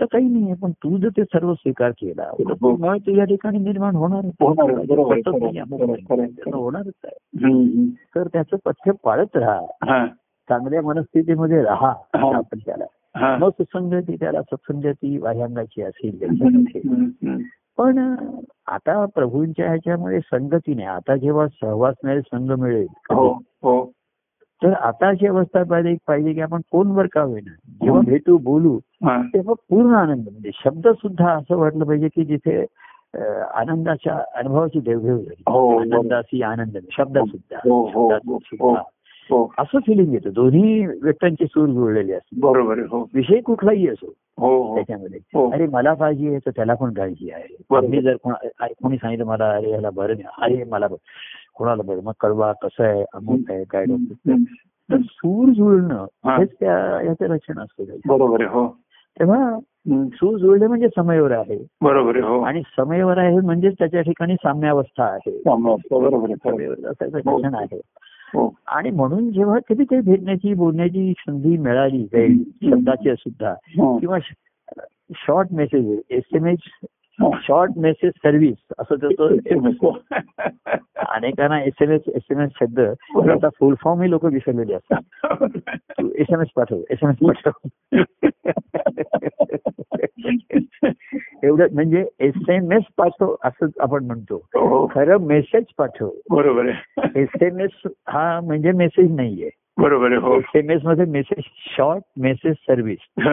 तर काही नाहीये पण तू जर ते सर्व स्वीकार केला तर हो. मळ तुझ्या ठिकाणी निर्माण होणार नाही नाही. त्यानं होणारच आहे. तर त्याचं पथ्य पाळत राहा हा. चांगल्या मनस्थितीमध्ये राहा हा. आपण त्याला हा. मग सुसंगती त्याला सत्संगती वाह्यांगाची असेल. पण आता प्रभूंच्या ह्याच्यामध्ये संगती नाही आता जेव्हा सहवास मिळेल संघ मिळेल हो हो तर आता अशी अवस्था पाहिजे पाहिजे की आपण फोनवर का होईना जेव्हा हो. भेटू बोलू हा. तेव्हा पूर्ण आनंद म्हणजे शब्द सुद्धा असं वाटलं पाहिजे की जिथे आनंदाच्या अनुभवाची देवघेव झाली हो, बरोबर. आनंदाची आनंद शब्द सुद्धा हो, हो, हो. हो असं फिलिंग येतं दोन्ही व्यक्तींची सूर जुळलेली असते बरोबर हो विषय कुठलाही असो हो हो त्याच्यामध्ये हो. अरे मला काळजी आहे तर त्याला पण काळजी आहे. मी जर कोणी सांगितलं मला अरे याला बरं नाही अरे मला बरं. कोणाला बरं मग कळवा कसं आहे अमुक आहे काय डॉक्टर. तर सूर जुळणं. हेच त्या याचं लक्षण असतं. बरोबर आहे हो तेव्हा. सूर जुळणे म्हणजे समयवर आहे बरोबर आहे हो आणि समयवर आहे म्हणजेच त्याच्या ठिकाणी साम्यावस्था आहे हो. लक्षण आहे आणि म्हणून जेव्हा कधी काही भेटण्याची बोलण्याची संधी मिळाली काही शब्दाची सुद्धा. किंवा short message S M S. Short message service असं त्याचं. अनेकांना S M S S M S शब्द त्याचा फुल फॉर्म ही लोक विसरलेले असतात. एस एम एस पाठव एस एम एस पाठव. एवढं म्हणजे एस एम एस पाठव असं आपण म्हणतो. हो. खरं मेसेज पाठव. बरोबर एस एम एस हा म्हणजे मेसेज नाहीये. बरोबर आहे हो. एस एम एसमध्ये मेसेज शॉर्ट मेसेज सर्व्हिस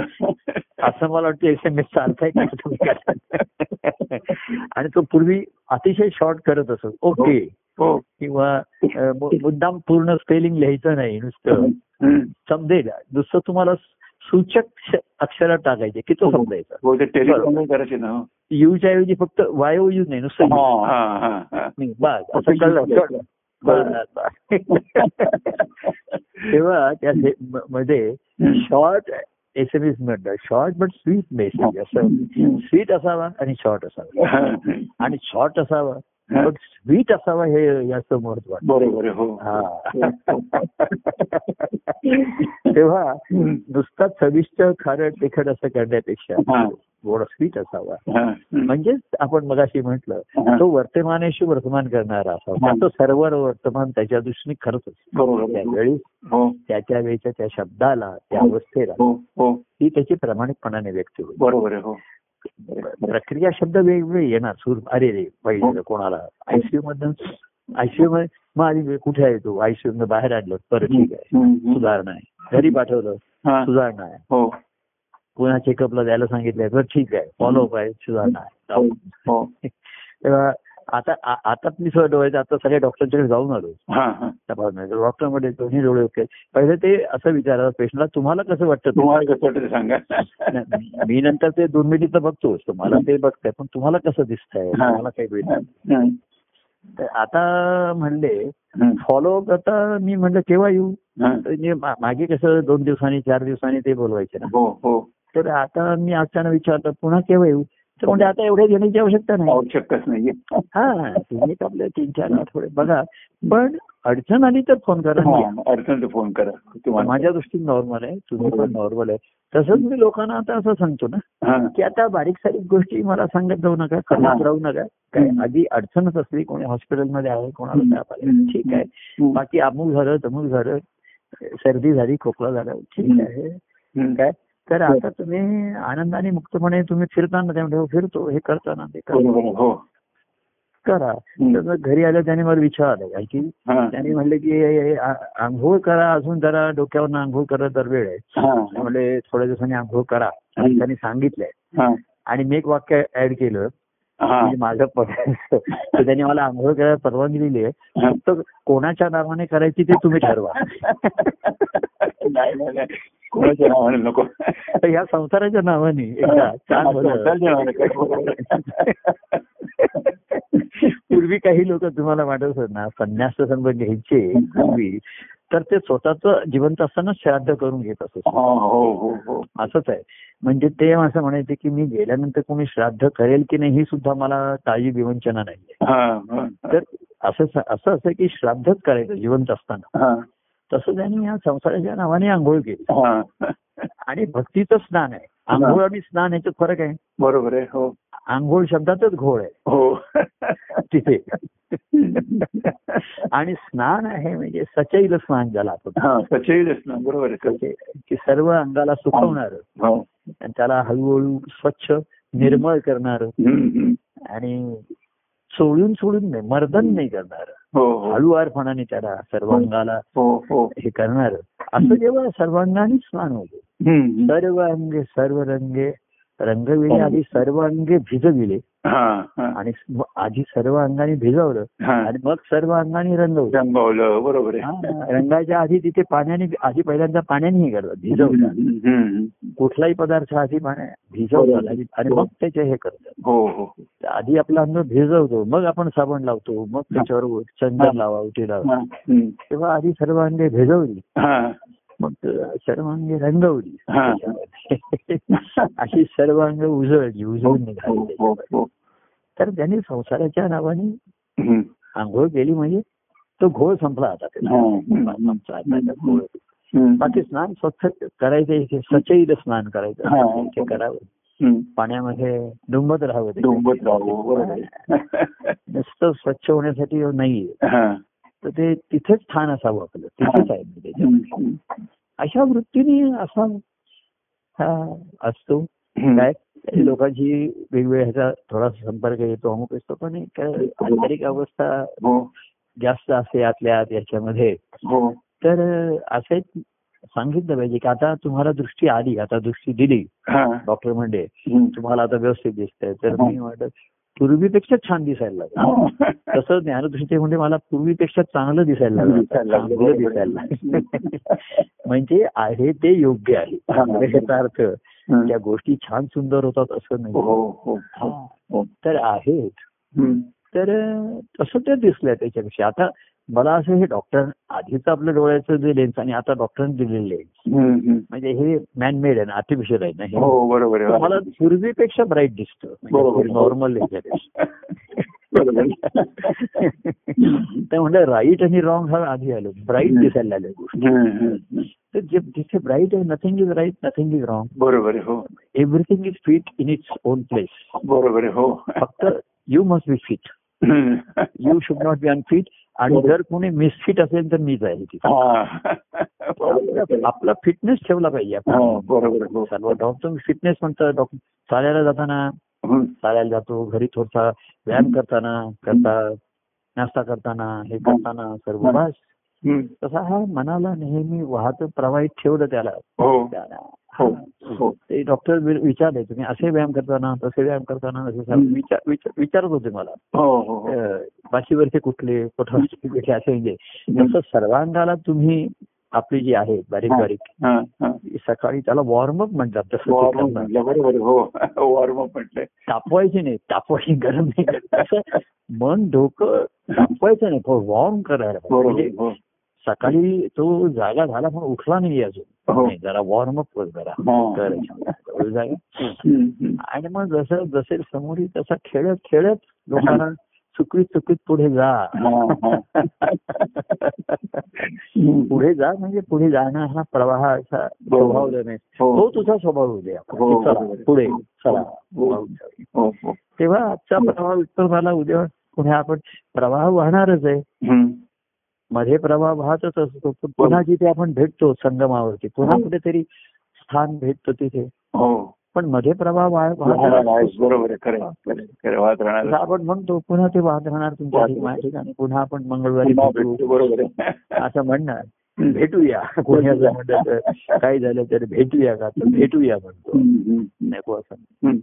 असं मला वाटतं एस एम आहे का तुम्ही आणि तो पूर्वी अतिशय शॉर्ट करत असत. ओके. हो किंवा अ, मु- मुद्दाम पूर्ण स्पेलिंग लिहायचं नाही नुसतं. समजेल. नुसतं तुम्हाला सूचक अक्षरात टाकायचे की तो समजायचा. हो हो. यूच्या ऐवजी फक्त वायो यू नाही नुसतं. हा हा हा. बस. असं कळलं. तेव्हा त्या मध्ये शॉर्ट एस एम एस म्हटलं शॉर्ट बट स्वीट मेसेज असं स्वीट असावा आणि शॉर्ट असावा. आणि शॉर्ट असावा पण स्वीट असावा हे याचं महत्त्व. बरोबर हो. हा. तेव्हा नुसता चविष्ट खारट तिखट असं करण्यापेक्षा स्वीट असावा. म्हणजेच आपण मगाशी म्हटलं. तो वर्तमानेशी वर्तमान करणारा असावा. त्याचं सर्व वर्तमान त्याच्या दृष्टीने खरंच. त्यावेळी हो. त्याच्या वेळच्या त्या शब्दाला त्या हो. अवस्थेला हो ती त्याची प्रामाणिकपणाने व्यक्त होईल. प्रक्रिया शब्द वेगवेगळे येणार. सूर अरे रे पहिले कोणाला? आयसीयू मधून आयसीयू मध्ये मग आधी कुठे आहे तू? आयसीयू मध्ये बाहेर आणलं. बरं ठीक आहे. सुधारणा आहे. घरी पाठवलं. सुधारणा आहे. पुन्हा चेकअपला द्यायला सांगितलंय. बरं ठीक आहे. फॉलोअप आहे. सुधारणा हो हो. तेव्हा आता आता मी सगळं डोळ्याचं आता सगळ्या डॉक्टरच्याकडे जाऊन आलो हा हा. तपासण्यात डॉक्टरमध्ये दोन्ही डोळे ओके पहिले ते असं विचारलं पेशंटला तुम्हाला कसं वाटतं? तुम्हाला कसं वाटतं सांगा. मी नंतर ते दोन मिनिट तर बघतोच तुम्हाला ते बघताय. पण तुम्हाला कसं दिसतंय. तुम्हाला काही भेटत. तर आता म्हणले. फॉलोअप आता मी म्हणलं केव्हा येऊ. तर म्हणजे मागे कसं दोन दिवसांनी चार दिवसांनी ते बोलवायचे ना. हो हो. तर आता मी अचानक विचारलं पुन्हा केव्हा येऊ? तर म्हणजे आता एवढ्या घेण्याची आवश्यकता नाही. आवश्यकच नाहीये. हा तुम्ही आपले तीन चार आठवडे बघा. पण अडचण आली तर फोन करा हा, अडचण फोन करा. माझ्या दृष्टीने नॉर्मल आहे तुम्ही पण नॉर्मल आहे. तसंच मी लोकांना आता असं सांगतो ना. की आता बारीक सारीक गोष्टी मला सांगत जाऊ नका करत राहू नका. काय आधी अडचणच असली कोणी हॉस्पिटलमध्ये आहे कोणाला ताप आला ठीक आहे. बाकी अमुक झालं तमुक झालं सर्दी झाली खोकला झाला ठीक आहे. काय? तर आता तुम्ही आनंदाने मुक्तपणे तुम्ही फिरताना त्यामध्ये हो, फिरतो हे करताना ते करा. आहे, हो. करा. घरी आलं त्याने मला विचारलं की हा. त्याने म्हणले की हे- हे आंघोळ करा अजून जरा डोक्यावर आंघोळ करत तर वेळ आहे. हा. म्हणले थोड्या दिवसांनी आंघोळ करा. आणि त्यांनी सांगितलंय. हा. आणि मी एक वाक्य ऍड केलं. हा. म्हणजे माझं त्यांनी मला आंघोळ करायला परवानगी दिली आहे. फक्त कोणाच्या नावाने करायची ते तुम्ही ठरवा. कोणाच्या नावाने नको. ह्या संसाराच्या नावाने एकदा छान. पूर्वी काही लोक तुम्हाला वाटत ना संन्यास संघ घ्यायचे पूर्वी तर ते स्वतःच जिवंत असताना श्राद्ध करून घेत असत. हो हो हो हो. असंच आहे. म्हणजे ते असं म्हणायचे की मी गेल्यानंतर कोणी श्राद्ध करेल की नाही ही सुद्धा मला काळजी विवंचना नाहीये. हा, हा, तर असं असं असं की श्राद्धच करायचं जिवंत असताना. तसं त्यांनी या संसाराच्या नावाने आंघोळ केली. हा. आणि भक्तीचं स्नान आहे. आंघोळ आणि स्नान याच्यात फरक आहे. बरोबर आहे हो. आंघोळ शब्दातच घोळ आहे. हो. तिथे. आणि स्नान आहे म्हणजे सचैल स्नान ज्याला आपण हा सचैलच ना बरोबर आहे. की सर्व अंगाला सुकवणार. हो. त्याला हळूहळू स्वच्छ निर्मळ करणार. आणि सोडून सोडून नाही मर्दन नाही करणार. हळुवारपणाने त्याला सर्वांगाला हो हो. हे करणार. असं जेव्हा सर्वांगाने स्नान होते. सर्व अंगे सर्व रंगे रंगविले आधी सर्व अंगे भिजविले. हा हा. आणि आधी सर्व अंगाने भिजवलं. हा. आणि मग सर्व अंगाने रंगवलं. रंगवलं बरोबर हा, रंगाच्या आधी तिथे पाण्याने आधी पहिल्यांदा पाण्याने हे करतात हम्म. कुठलाही पदार्थ आधी पाण्या आधी आणि मग त्याचे हे करतात. हो हो आधी आपला अंग भिजवतो मग आपण साबण लावतो मग त्याच्यावर चंदन लावा उटी लावा. हा. तेव्हा आधी सर्व अंगे भिजवली. हा. मग सर्व अंगे रंगवली हा. अशी सर्व अंग उजळली उजळून हो, निघाली हो, हो. तर त्यांनी संसाराच्या नावाने. आंघोळ केली म्हणजे तो घोळ संपला आता घोळ. बाकी स्नान स्वच्छ करायचं इथे सचैल स्नान. करायचं इथे करावं. पाण्यामध्ये डुंबत राहावं. डोंबत राहू बरोबर आहे. नुसतं स्वच्छ होण्यासाठी नाहीये. तर ते तिथेच स्थान असावं आपलं तिथेच आहे म्हणजे त्याच्यामध्ये. अशा वृत्तीने असा हा असतो. काय लोकांची वेगवेगळ्या ह्याचा थोडासा संपर्क येतो अमुक असतो पण एक आंतरिक अवस्था हो जास्त असते आतल्या आत याच्यामध्ये हो तर असं सांगितलं पाहिजे की आता तुम्हाला दृष्टी आली आता दृष्टी दिली हा. डॉक्टर म्हणजे. तुम्हाला आता व्यवस्थित दिसतंय तर मी म्हटलं पूर्वीपेक्षा छान दिसायला लागलं. तसं ज्ञानदृष्टी म्हणजे मला पूर्वीपेक्षा चांगलं दिसायला लागलं. दिसायला. चांगलं दिसायला लागलं. म्हणजे आहे ते योग्य आहे. हा. याचा अर्थ. त्या गोष्टी छान सुंदर होतात असं नाही. हो हो हो हो. तर आहेत. तर तसं ते दिसलंय त्याच्यापेक्षा. आता मला असं हे डॉक्टर आधीच आपल्या डोळ्याचं जे लेन्स आणि आता डॉक्टरांनी दिलेले लेन्स. म्हणजे हे मॅन मेड आहे ना आर्टिफिशियल आहे ना हे. हो बरोबर मला पूर्वीपेक्षा ब्राईट दिसतं. बरोबर. म्हणजे नॉर्मल तर म्हणलं राईट आणि रॉंग हा आधी आलो. ब्राईट दिसायला लागल्या गोष्टी. तर जे जिथे ब्राईट आहे nothing is right nothing is wrong बरोबर हो. Everything is fit in its own place बरोबर हो. फक्त you must be fit. You should not be unfit आणि जर कोणी मिसफिट असेल तर मीच आहे तिथे. हा. आपला फिटनेस ठेवला पाहिजे हो, आपण. हो. सर्व डॉक्टर फिटनेस म्हणतं डॉक्टर चालायला जाताना. चालायला जातो घरी थोडासा व्यायाम करताना करता नाश्ता करताना हे करताना सर्व. तसा हा मनाला नेहमी वाहत प्रवाहित ठेवलं त्याला. हो हो ते डॉक्टर विचारले तुम्ही असे व्यायाम करताना तसे व्यायाम करताना विचारत होते मला हो हो हो. अं, माशीवरचे कुठले कोठावरचे कुठले असे म्हणजे तसं सर्वांगाला तुम्ही आपली जी आहे बारीक. बारीक. सकाळी त्याला वॉर्मअप म्हणतात तसं ते वॉर्म करणं. म्हटलं. हो तापवायचे नाही तापवायची गरम नाही मन डोकं तापवायचं नाही वॉर्म करायला सकाळी तो जागा झाला पण उठला नाही अजून हो. जरा वॉर्मअप कर जरा हा. जागा. आणि मग जसं जसे समोर तसा खेळत खेळत लोकांना चुकीत चुकीत पुढे जा हा. पुढे जा म्हणजे पुढे जाणं हा प्रवाह असा स्वभाव नाही हो. तो तुझा स्वभाव होऊ दे. हो. पुढे चला तेव्हा आजचा प्रवाह उत्तर झाला उद्या पुढे आपण प्रवाह वाहणारच आहे. मध्ये प्रवाह वाहतच असतो. पण पुन्हा जिथे आपण भेटतो संगमावरती पुन्हा हो. कुठेतरी स्थान भेटतो तिथे. हो. पण मध्ये. राहतो. बरोबर आपण म्हणतो पुन्हा ते वाहत राहणार तुमच्या ठिकाणी, पुन्हा आपण मंगळवारी. बरोबर असं म्हणणार. भेटूया. कोणी असं म्हणलं तर काय झालं तर भेटूया का? तर भेटूया म्हणतो. नको असं.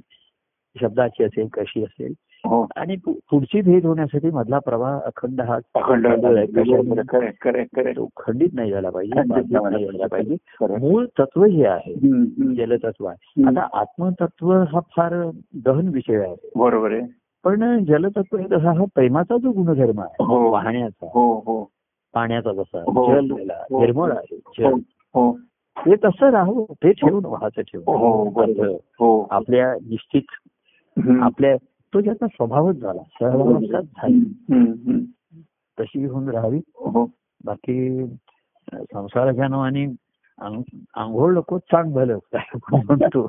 शब्दाची असेल कशी असेल हो आणि पु- पुढची भेट होण्यासाठी मधला प्रवाह अखंड हा अखंड. तो खंडित नाही झाला पाहिजे पाहिजे. मूळ तत्व हे आहे. जलतत्व आहे. आता आत्मतत्व हा फार गहन विषय आहे बरोबर आहे पण जलतत्व हे तसा हा प्रेमाचा जो गुणधर्म आहे हो. वाहण्याचा हो हो पाण्याचा जसा हो. जल हो. निर्मळ आहे हो जल हो ते तसं राहू ते ठेवून वाहत हो ठेवून हो आपल्या निश्चित. आपल्या तो ज्याचा स्वभावच झाला. सहवासात झाली. हम्म, हम्म. तशी होऊन राहावी. हो. बाकी संसाराच्या नावाने आंग- आंघोळ नको चांग भलं. म्हणतो.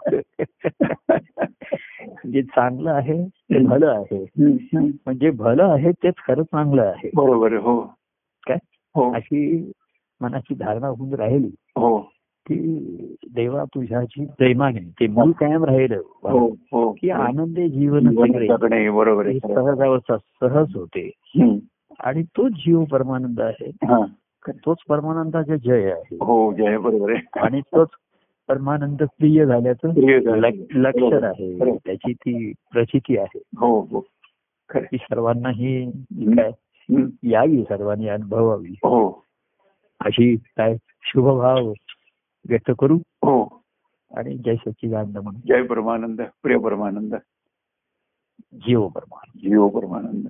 जे चांगलं आहे ते भलं आहे. म्हणजे भलं आहे तेच खरं चांगलं आहे. बरोबर. हो. काय? हो. अशी मनाची धारणा होऊन राहिली. हो. की देवा तुझ्याची प्रेमाने ते मूळ कायम राहिलं. हो हो. की आनंदे जीवन बरोबर ही. सहज अवस्था सहज होते. आणि तोच जीव परमानंद आहे. हा. तोच परमानंदाचा जय आहे. हो जय बरोबर आहे. आणि तोच परमानंद प्रिय झाल्याचं लक्षण. आहे. त्याची ती प्रचिती आहे. हो हो. खरं. सर्वांना ही काय. यावी सर्वांनी अनुभवावी. हो. अशी काय शुभभाव व्यक्त करू. हो. आणि जय सच्चिदानंद म्हणून. जय परमानंद प्रिय परमानंद. जीव परमानंद. जीव परमानंद.